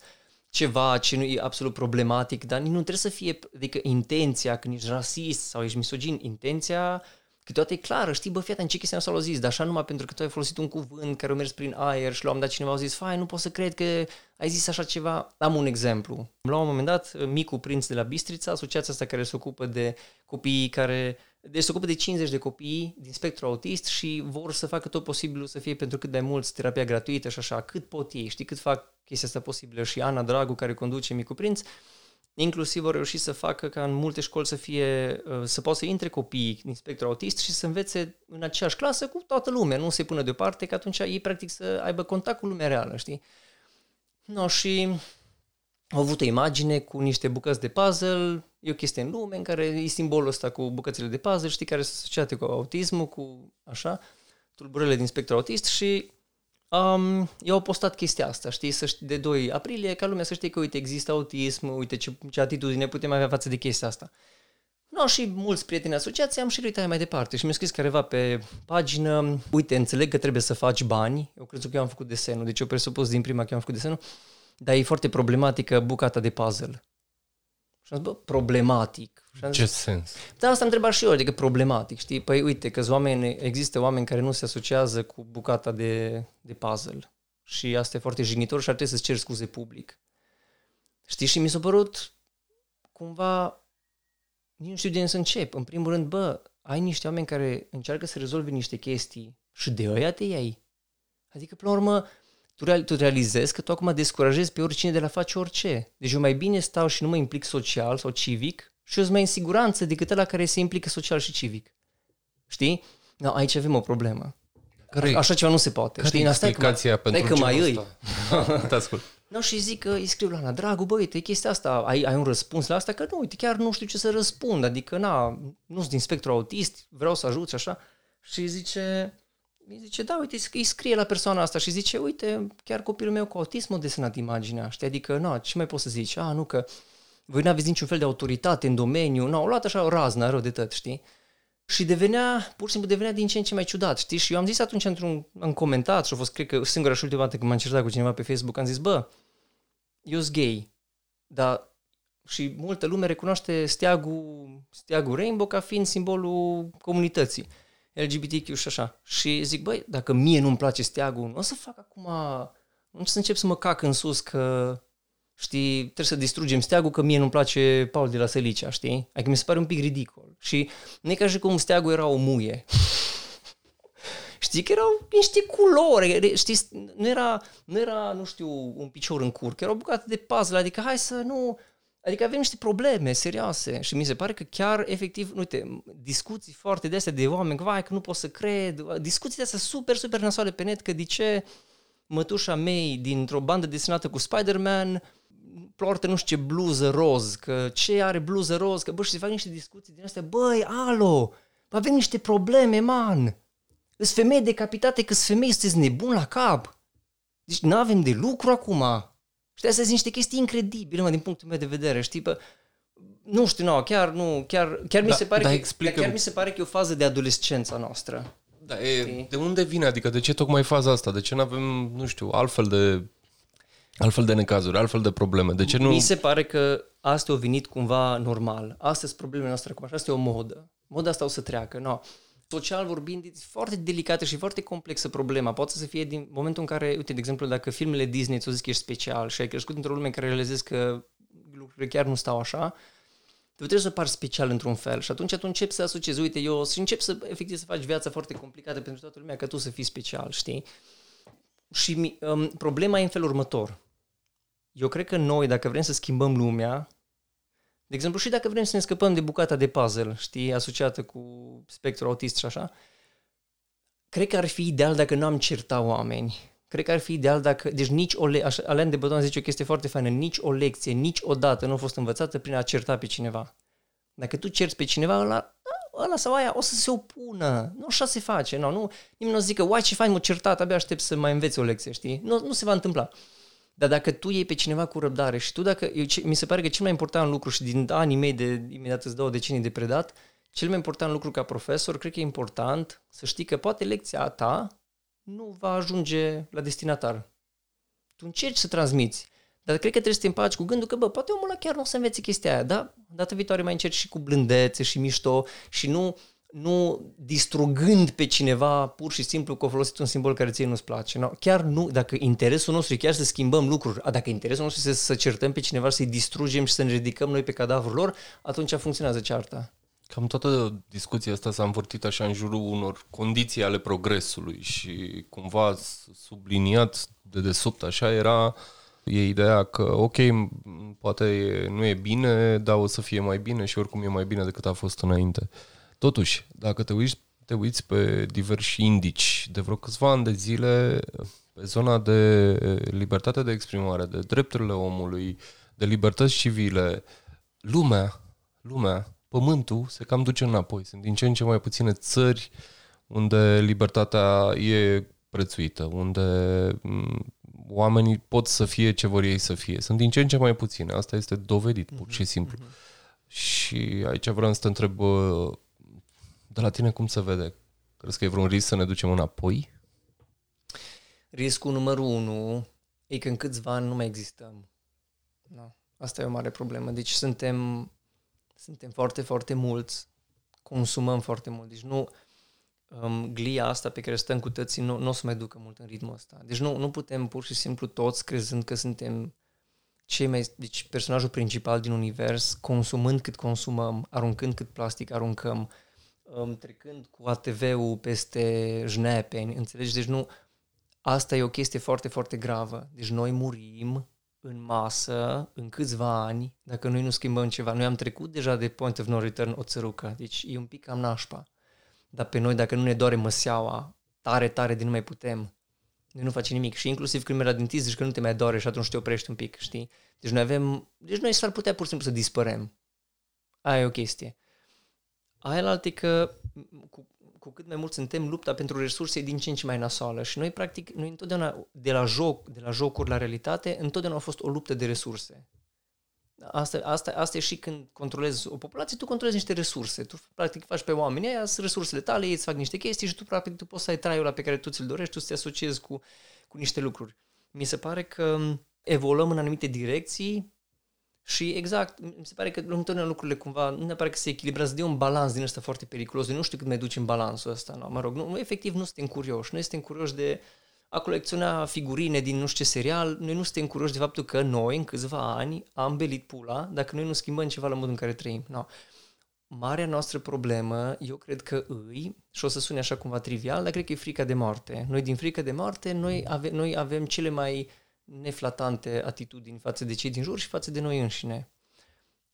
ceva ce nu e absolut problematic, dar nu trebuie să fie, adică intenția, când ești rasist sau ești misogin, intenția câteodată e clară, știi, bă, fii atent, ce chestia asta l-au zis, dar așa numai pentru că tu ai folosit un cuvânt care a mers prin aer și la un dat cineva a zis, fai, nu pot să cred că ai zis așa ceva. Am un exemplu. La un moment dat, micul prinț de la Bistrița, asociația asta care se ocupă de copiii care deci se ocupă de 50 de copii din spectru autist și vor să facă tot posibilul să fie pentru cât de mulți terapia gratuită și așa, cât pot ei, știi, cât fac chestia asta posibilă. Și Ana Dragu, care conduce Micul Prinț, inclusiv au reușit să facă ca în multe școli să fie, uh, să poată să intre copii din spectru autist și să învețe în aceeași clasă cu toată lumea, nu se pună deoparte, că atunci ei practic să aibă contact cu lumea reală, știi? No, și au avut o imagine cu niște bucăți de puzzle, e o chestie în lume în care e simbolul ăsta cu bucățile de puzzle, știi, care sunt asociate cu autismul, cu așa, tulburările din spectru autist și um, eu au postat chestia asta, știi, să știi, de 2 aprilie, ca lumea să știe că, uite, există autism, uite ce, ce atitudine putem avea față de chestia asta. No, și mulți prieteni asociați am și uitat mai departe și mi-a scris careva pe pagină, uite, înțeleg că trebuie să faci bani, eu cred că eu am făcut desenul, deci eu presupus din prima că eu am făcut desenul, dar e foarte problematică bucata de puzzle. Și am zis, bă, problematic. Și am zis, Ce sens? Da, asta am întrebat și eu, adică problematic, știi? Păi uite, că oameni, există oameni care nu se asociază cu bucata de, de puzzle. Și asta e foarte jignitor și ar trebui să-ți cer scuze public. Știi? Și mi s-a părut cumva, nici nu știu de unde să încep. În primul rând, bă, ai niște oameni care încearcă să rezolve niște chestii și de ăia te iei. Adică, până la urmă, tu, real, tu realizezi că tu acum descurajezi pe oricine de la face orice. Deci eu mai bine stau și nu mă implic social sau civic și eu sunt mai în siguranță decât ăla care se implică social și civic. Știi? No, aici avem o problemă. Care Așa ceva nu se poate. Care știi? Asta explicația că, pentru că mai îi. Te ascult. No, și zic că îi scriu la Ana, dragul, băi, uite, chestia asta, ai, ai un răspuns la asta? Că nu, uite, chiar nu știu ce să răspund, adică, na, nu sunt din spectru autist, vreau să ajut și așa. Și zice, îi zice, da, uite, îi scrie la persoana asta și zice, uite, chiar copilul meu cu autism a desenat imaginea, știi, adică, nu, ce mai poți să zici? A, nu, că voi nu aveți niciun fel de autoritate în domeniu, nu, au luat așa o raznă, rău de tot, știi? Și devenea, pur și simplu devenea din ce în ce mai ciudat, știi? Și eu am zis atunci într-un în comentat și a fost, cred că, singura și ultima dată când m-am certat cu cineva pe Facebook, am zis, bă, eu sunt gay, dar și multă lume recunoaște steagul, steagul Rainbow ca fiind simbolul comunității. LGBTQ și așa. Și zic, băi, dacă mie nu-mi place steagul, nu o să fac acum, nu să încep să mă cac în sus că, știi, trebuie să distrugem steagul că mie nu-mi place Paul de la Selicea, știi? Adică mi se pare un pic ridicol. Și nu e ca și cum steagul era o muie. Știi că erau niște culori, știi, nu era, nu era, nu știu, un picior în cur, că era o bucată de puzzle, adică hai să nu, Adică avem niște probleme serioase și mi se pare că chiar efectiv, uite, discuții foarte dese de oameni, că, vai, că nu pot să cred, discuții de astea super, super nasoale pe net, că de ce mătușa mei dintr-o bandă desenată cu Spider-Man poartă nu știu ce bluză roz, că ce are bluză roz, că bă, și se fac niște discuții din astea, băi, alo, avem niște probleme, man, Îs femei decapitate, că sunt femei, sunteți nebun la cap. Deci nu avem de lucru acum. Și astea sunt niște chestii incredibile, mă, din punctul meu de vedere, știi? Bă, nu știu, nu, chiar nu, chiar, chiar da, mi se pare da, că, explică... chiar mi se pare că e o fază de adolescența noastră. Da, e, de unde vine? Adică de ce tocmai faza asta? De ce nu avem, nu știu, altfel de altfel de necazuri, altfel de probleme? De ce nu... Mi se pare că asta a venit cumva normal. Astea sunt problemele noastre acum și asta e o modă. Moda asta o să treacă, no social vorbind, e foarte delicată și foarte complexă problema. Poate să fie din momentul în care, uite, de exemplu, dacă filmele Disney ți-au zis că ești special și ai crescut într-o lume în care realizezi că lucrurile chiar nu stau așa, tu trebuie să pari special într-un fel și atunci tu începi să asociezi, uite, eu și începi să, efectiv, să faci viața foarte complicată pentru toată lumea, că tu să fii special, știi? Și um, problema e în felul următor. Eu cred că noi, dacă vrem să schimbăm lumea, de exemplu, și dacă vrem să ne scăpăm de bucata de puzzle, știi, asociată cu spectrul autist și așa, cred că ar fi ideal dacă nu am certa oameni. Cred că ar fi ideal dacă... Deci nici o le- așa, Alain de Băton zice o chestie foarte faină. Nici o lecție, nici odată nu a fost învățată prin a certa pe cineva. Dacă tu cerți pe cineva, ăla, ăla sau aia o să se opună. Nu așa se face. Nu, nu, nimeni nu zică, uai ce fain, mă certat, abia aștept să mai înveți o lecție, știi? Nu, nu se va întâmpla. Dar dacă tu iei pe cineva cu răbdare și tu dacă... Eu, ce, mi se pare că cel mai important lucru și din anii mei de imediat îți dau decenii de predat, cel mai important lucru ca profesor, cred că e important să știi că poate lecția ta nu va ajunge la destinatar. Tu încerci să transmiți, dar cred că trebuie să te împaci cu gândul că, bă, poate omul ăla chiar nu o să învețe chestia aia, da? Data viitoare mai încerci și cu blândețe și mișto și nu, nu distrugând pe cineva pur și simplu că a folosit un simbol care ție nu-ți place. No, chiar nu, dacă interesul nostru e chiar să schimbăm lucruri, a, dacă interesul nostru este să certăm pe cineva, să-i distrugem și să ne ridicăm noi pe cadavrul lor, atunci funcționează cearta. Cam toată discuția asta s-a învârtit așa în jurul unor condiții ale progresului și cumva subliniat de desubt așa era e ideea că ok, poate nu e bine, dar o să fie mai bine și oricum e mai bine decât a fost înainte. Totuși, dacă te uiți, te uiți pe diversi indici de vreo câțiva ani de zile pe zona de libertate de exprimare, de drepturile omului, de libertăți civile, lumea, lumea pământul se cam duce înapoi. Sunt din ce în ce mai puține țări unde libertatea e prețuită, unde mm, oamenii pot să fie ce vor ei să fie. Sunt din ce în ce mai puține. Asta este dovedit, pur și mhm, simplu. Mm-hmm. Și aici vreau să te întreb de la tine cum se vede? Crezi că e vreun risc să ne ducem înapoi? Riscul numărul unu e că în câțiva ani nu mai existăm. No. Asta e o mare problemă. Deci suntem suntem foarte, foarte mulți, consumăm foarte mult. Deci nu, um, glia asta pe care stăm cu tății nu, nu o să mai ducă mult în ritmul ăsta. Deci nu, nu putem pur și simplu toți crezând că suntem cei mai, deci personajul principal din univers, consumând cât consumăm, aruncând cât plastic aruncăm, um, trecând cu ATV-ul peste jnepeni, înțelegi? Deci nu, asta e o chestie foarte, foarte gravă. Deci noi murim în masă în câțiva ani dacă noi nu schimbăm ceva. Noi am trecut deja de point of no return o țărucă, deci e un pic cam nașpa. Dar pe noi, dacă nu ne doare măseaua tare, tare de nu mai putem, noi nu facem nimic. Și inclusiv când mergi la dentist, zici că nu te mai doare și atunci te oprești un pic, știi? Deci noi avem... Deci noi s-ar putea pur și simplu să dispărem. Aia e o chestie. Aia e că cu cu cât mai mult suntem, lupta pentru resurse e din ce în ce mai nasoală și noi, practic, noi întotdeauna, de la joc, de la jocuri la realitate, întotdeauna a fost o luptă de resurse. Asta, asta, asta e și când controlezi o populație, tu controlezi niște resurse. Tu, practic, faci pe oameni aia, sunt resursele tale, ei îți fac niște chestii și tu, practic, tu poți să ai traiul ăla pe care tu ți-l dorești, tu să te asociezi cu, cu niște lucruri. Mi se pare că evoluăm în anumite direcții și exact, mi se pare că întotdeauna lucrurile cumva, nu ne pare că se echilibrează de un balans din ăsta foarte periculos. Eu nu știu cât mai ducem balansul ăsta, no? mă rog, nu, efectiv nu suntem curioși. Noi suntem curioși de a colecționa figurine din nu știu ce serial, noi nu suntem curioși de faptul că noi, în câțiva ani, am belit pula dacă noi nu schimbăm ceva la modul în care trăim. No. Marea noastră problemă, eu cred că îi, și o să sune așa cumva trivial, dar cred că e frica de moarte. Noi din frică de moarte, noi, ave, noi avem cele mai neflatante atitudini față de cei din jur și față de noi înșine.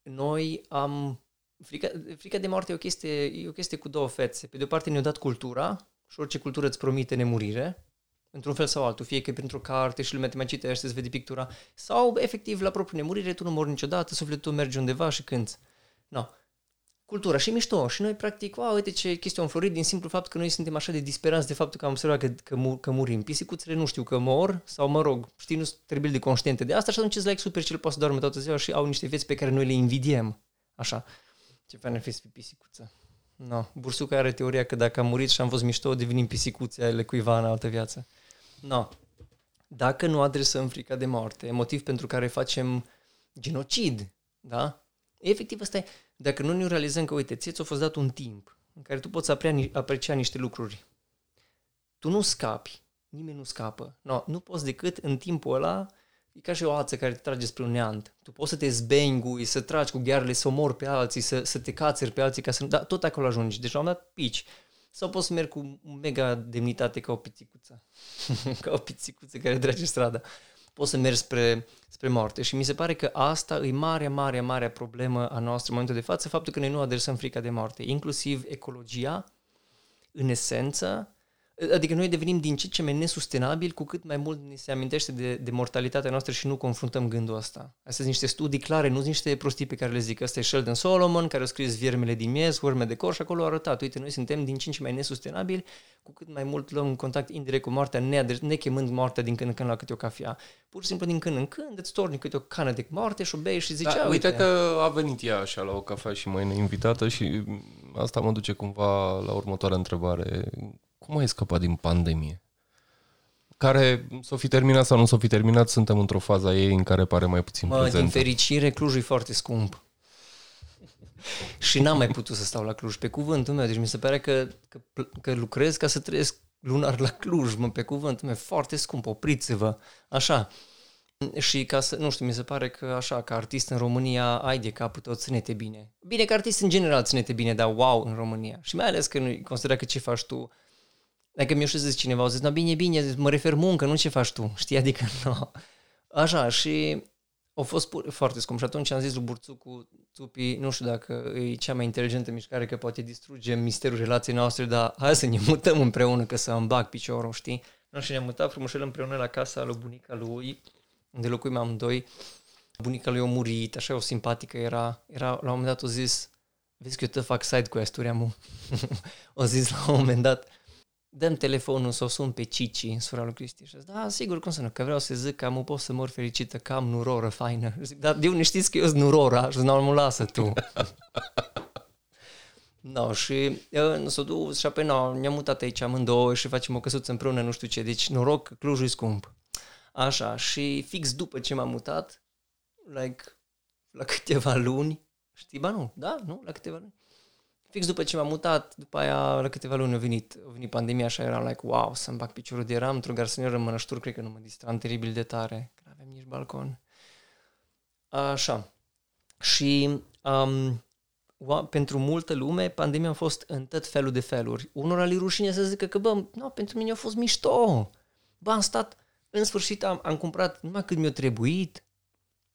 Noi am... Frica, frica de moarte e o, chestie, e o chestie cu două fețe. Pe de o parte ne-a dat cultura și orice cultură îți promite nemurire, într-un fel sau altul, fie că printr-o carte și lumea te mai citește, să vede pictura, sau efectiv la propriu nemurire, tu nu mori niciodată, sufletul merge undeva și cânti. No cultura și mișto. Și noi, practic, wow, uite ce chestie am florit din simplu fapt că noi suntem așa de disperați de faptul că am observat că, că, mu- că murim. Pisicuțele nu știu că mor sau, mă rog, știi, nu sunt trebuie de conștiente de asta și atunci îți like super ce poate să doarme toată ziua și au niște vieți pe care noi le invidiem. Așa. Ce fain ar fi să fii pisicuță. No. Bursuca are teoria că dacă am murit și am fost mișto, devenim pisicuțe ale cuiva în altă viață. No. Dacă nu adresăm frica de moarte, motiv pentru care facem genocid, da? Efectiv, asta e dacă nu ne realizăm că, uite, ție ți-a fost dat un timp în care tu poți aprecia niște lucruri, tu nu scapi, nimeni nu scapă. No, nu poți decât în timpul ăla, e ca și o ață care te trage spre un neant. Tu poți să te zbengui, să tragi cu ghearele, să omori pe alții, să, să te cațeri pe alții, ca să, da, tot acolo ajungi. Deci la un dat pici. Sau poți să mergi cu mega demnitate ca o piticuță. ca o piticuță care trage strada. Poți să mergi spre, spre moarte. Și mi se pare că asta e mare, mare, mare problemă a noastră în momentul de față, faptul că noi nu adresăm frica de moarte. Inclusiv ecologia, în esență, Adică noi devenim din ce ce mai nesustenabil cu cât mai mult ni se amintește de, de mortalitatea noastră și nu confruntăm gândul ăsta. Astea sunt niște studii clare, nu sunt niște prostii pe care le zic. Asta e Sheldon Solomon, care a scris Viermele din miez, Urme de cor și acolo a arătat. Uite, noi suntem din ce în ce mai nesustenabili cu cât mai mult luăm în contact indirect cu moartea, nechemând moartea din când în când la câte o cafea. Pur și simplu din când în când îți torni câte o cană de moarte și o bei și zici, da, uite, uite că a venit ea așa la o cafea și mai invitată și asta mă duce cumva la următoarea întrebare cum ai scăpat din pandemie? Care s-o fi terminat sau nu s-o fi terminat, suntem într-o fază a ei în care pare mai puțin mă, prezentă. din fericire, Clujul e foarte scump. și n-am mai putut să stau la Cluj, pe cuvântul meu. Deci mi se pare că, că, că lucrez ca să trăiesc lunar la Cluj, mă, pe cuvântul meu. Foarte scump, opriți-vă. Așa. Și ca să, nu știu, mi se pare că așa, ca artist în România, ai de capul tău, ține-te bine. Bine, că artist în general ține-te bine, dar wow în România. Și mai ales că nu considera că ce faci tu dacă mi-o zis cineva, au zis, no, bine, bine, mă refer muncă, nu ce faci tu, știi, adică, nu. Așa, și au fost pur, foarte scump și atunci am zis lui Burțucu, Tupi, nu știu dacă e cea mai inteligentă mișcare că poate distruge misterul relației noastre, dar hai să ne mutăm împreună că să îmi bag piciorul, știi? Nu, și ne-am mutat frumușel împreună la casa lui bunica lui, unde locuim amândoi. Bunica lui a murit, așa o simpatică era, era la un moment dat o zis, vezi că eu te fac side cu istoria mu. o zis la un moment dat, dăm telefonul să o sun pe Cici, sora lui Cristi. Și da, sigur, cum să nu, că vreau să zic că am pot să mor fericită, că am nuroră faină. Zic, dar de unde știți că eu sunt nurora? Și zic, nu, mă lasă tu. no, și eu, s-o dus și apoi no, ne-am mutat aici amândouă și facem o căsuță împreună, nu știu ce. Deci, noroc, Clujul e scump. Așa, și fix după ce m-am mutat, like, la câteva luni, știi, ba nu, da, nu, la câteva luni, fix după ce m-am mutat, după aia, la câteva luni a venit, a venit pandemia și eram like, wow, să-mi bag piciorul de eram într-o garsonieră în mănăștur, cred că nu mă distram teribil de tare, că nu aveam nici balcon. Așa. Și um, pentru multă lume, pandemia a fost în tot felul de feluri. Unora li rușine să zică că, bă, nu, pentru mine a fost mișto. Bă, am stat, în sfârșit am, am cumpărat numai cât mi-a trebuit.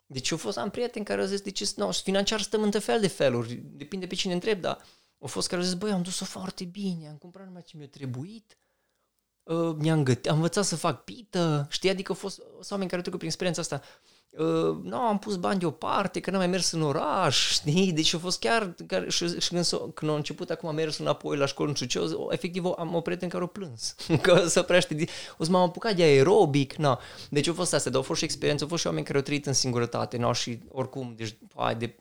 Deci au fost, am prieteni care au zis, deci, no, financiar stăm în fel de feluri, depinde pe cine întreb, dar au fost care au zis, băi, am dus-o foarte bine, am cumpărat numai ce mi-a trebuit, uh, mi-am gătit, am învățat să fac pită, știi, adică au fost oameni care au trecut prin experiența asta. Uh, nu, am pus bani deoparte, că n-am mai mers în oraș, știi, deci a fost chiar, chiar și, și când, s-o, când a început acum am mers înapoi la școală, nu știu ce, o, efectiv am o prieten care o plâns, că să preaște, o să m-am apucat de aerobic, na. Deci au fost astea, dar au fost și experiențe, au fost și oameni care au trăit în singurătate, na, și oricum, deci, hai, de,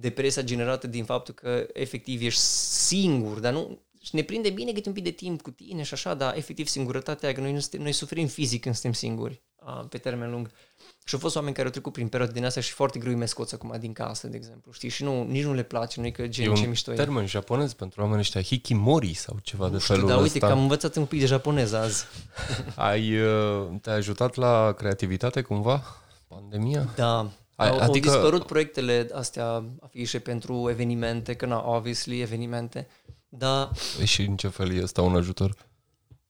depresia generată din faptul că efectiv ești singur, dar nu, și ne prinde bine câte un pic de timp cu tine și așa, dar efectiv singurătatea, că noi, nu suntem, noi suferim fizic când suntem singuri, a, pe termen lung. Și au fost oameni care au trecut prin perioade din astea și foarte greu îi scoți acum din casă, de exemplu, știi? Și nu, nici nu le place, nu e că gen, e ce mișto e. termen japonez pentru oamenii ăștia, hikimori sau ceva nu de știu, felul dar uite ăsta. că am învățat un pic de japonez azi. Ai, uh, te-a ajutat la creativitate cumva, pandemia? Da, ai, au, adică... au dispărut proiectele astea, afișe pentru evenimente, că nu, obviously, evenimente, da. Și în ce fel e asta un ajutor?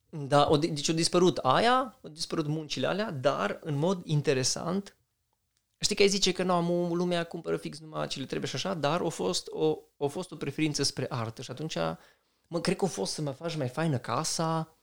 Da, o, deci au dispărut aia, au dispărut muncile alea, dar în mod interesant, știi că ai zice că nu, lumea cumpără fix numai ce le trebuie și așa, dar a fost o, a fost o preferință spre artă și atunci, mă, cred că a fost să mă faci mai faină casa,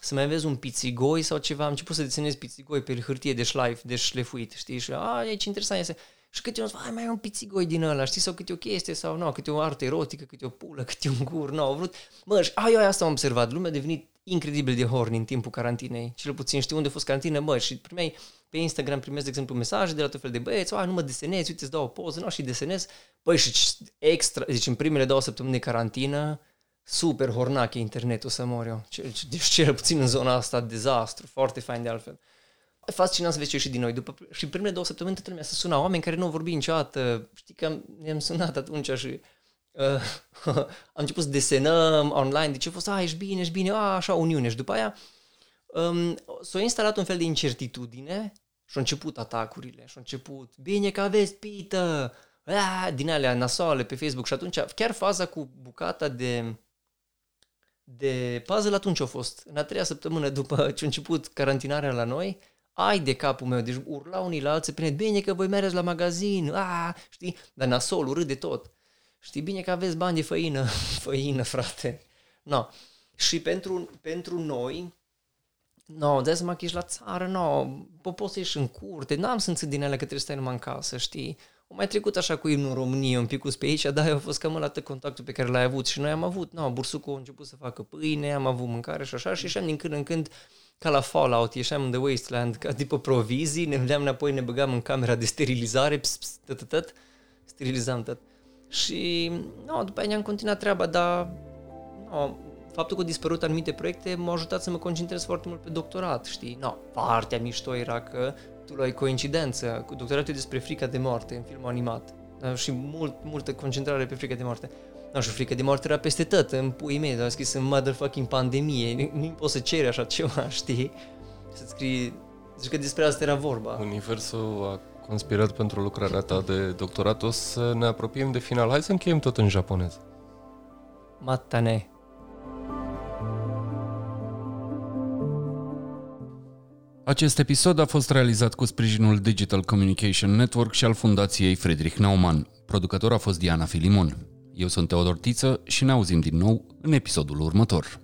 să mai vezi un pițigoi sau ceva, am început să desenez pițigoi pe hârtie de șlaif, de șlefuit, știi, și a, e ce interesant este. Și câte un ai mai un pițigoi din ăla, știi, sau câte o chestie, sau nu, câte o artă erotică, câte o pulă, câte un gur, nu, au vrut. Mă, și ai, asta am observat, lumea a devenit incredibil de horny în timpul carantinei. Cel puțin știu unde a fost carantină, mă, și primeai pe Instagram primesc, de exemplu, mesaje de la tot fel de băieți, nu mă desenezi, uite, îți dau o poză, nu, și desenez. Băi, și extra, deci în primele două săptămâni de carantină, super hornache internetul să mor eu. Deci cel puțin în zona asta, dezastru, foarte fain de altfel. Fascinant să vezi ce și din noi. După, și în primele două săptămâni toată lumea să suna oameni care nu au vorbit niciodată. Știi că ne-am sunat atunci și uh, am început să desenăm online, deci a fost, a, ești bine, ești bine, a, așa, uniune. Și după aia um, s-a instalat un fel de incertitudine Și au început atacurile, și au început, bine că aveți pită, Aaah, din alea nasoale pe Facebook și atunci chiar faza cu bucata de de puzzle atunci a fost. În a treia săptămână după ce a început carantinarea la noi, ai de capul meu, deci urla unii la alții, bine, bine că voi mergeți la magazin, a, știi, dar nasol, urât de tot. Știi, bine că aveți bani de făină, făină, frate. No. Și pentru, pentru noi, no, de seama că ești la țară, no, poți să ieși în curte, n-am simțit din ele că trebuie să stai numai în casă, știi? O mai trecut așa cu imnul României un pic pe aici, dar a fost cam la contactul pe care l-ai avut și noi am avut, no, bursucul a început să facă pâine, am avut mâncare și așa și ieșeam din când în când ca la Fallout, ieșeam în The Wasteland ca după provizii, ne vedeam înapoi, ne băgam în camera de sterilizare, ps, ps, tot, tot, sterilizam tot. Și no, după aia ne-am continuat treaba, dar no, faptul că au dispărut anumite proiecte m-a ajutat să mă concentrez foarte mult pe doctorat, știi? No, partea mișto era că tu luai coincidență cu doctoratul despre frica de moarte în filmul animat da? și mult, multă concentrare pe frica de moarte. Nu știu, frica de moarte era peste tot, în puii mei, dar scris în motherfucking pandemie, nu, nu poți să ceri așa ceva, știi? Să scrii, zici că despre asta era vorba. Universul a conspirat pentru lucrarea ta de doctorat, o să ne apropiem de final. Hai să încheiem tot în japonez. Matane. Acest episod a fost realizat cu sprijinul Digital Communication Network și al Fundației Friedrich Naumann. Producător a fost Diana Filimon. Eu sunt Teodor Tiță și ne auzim din nou în episodul următor.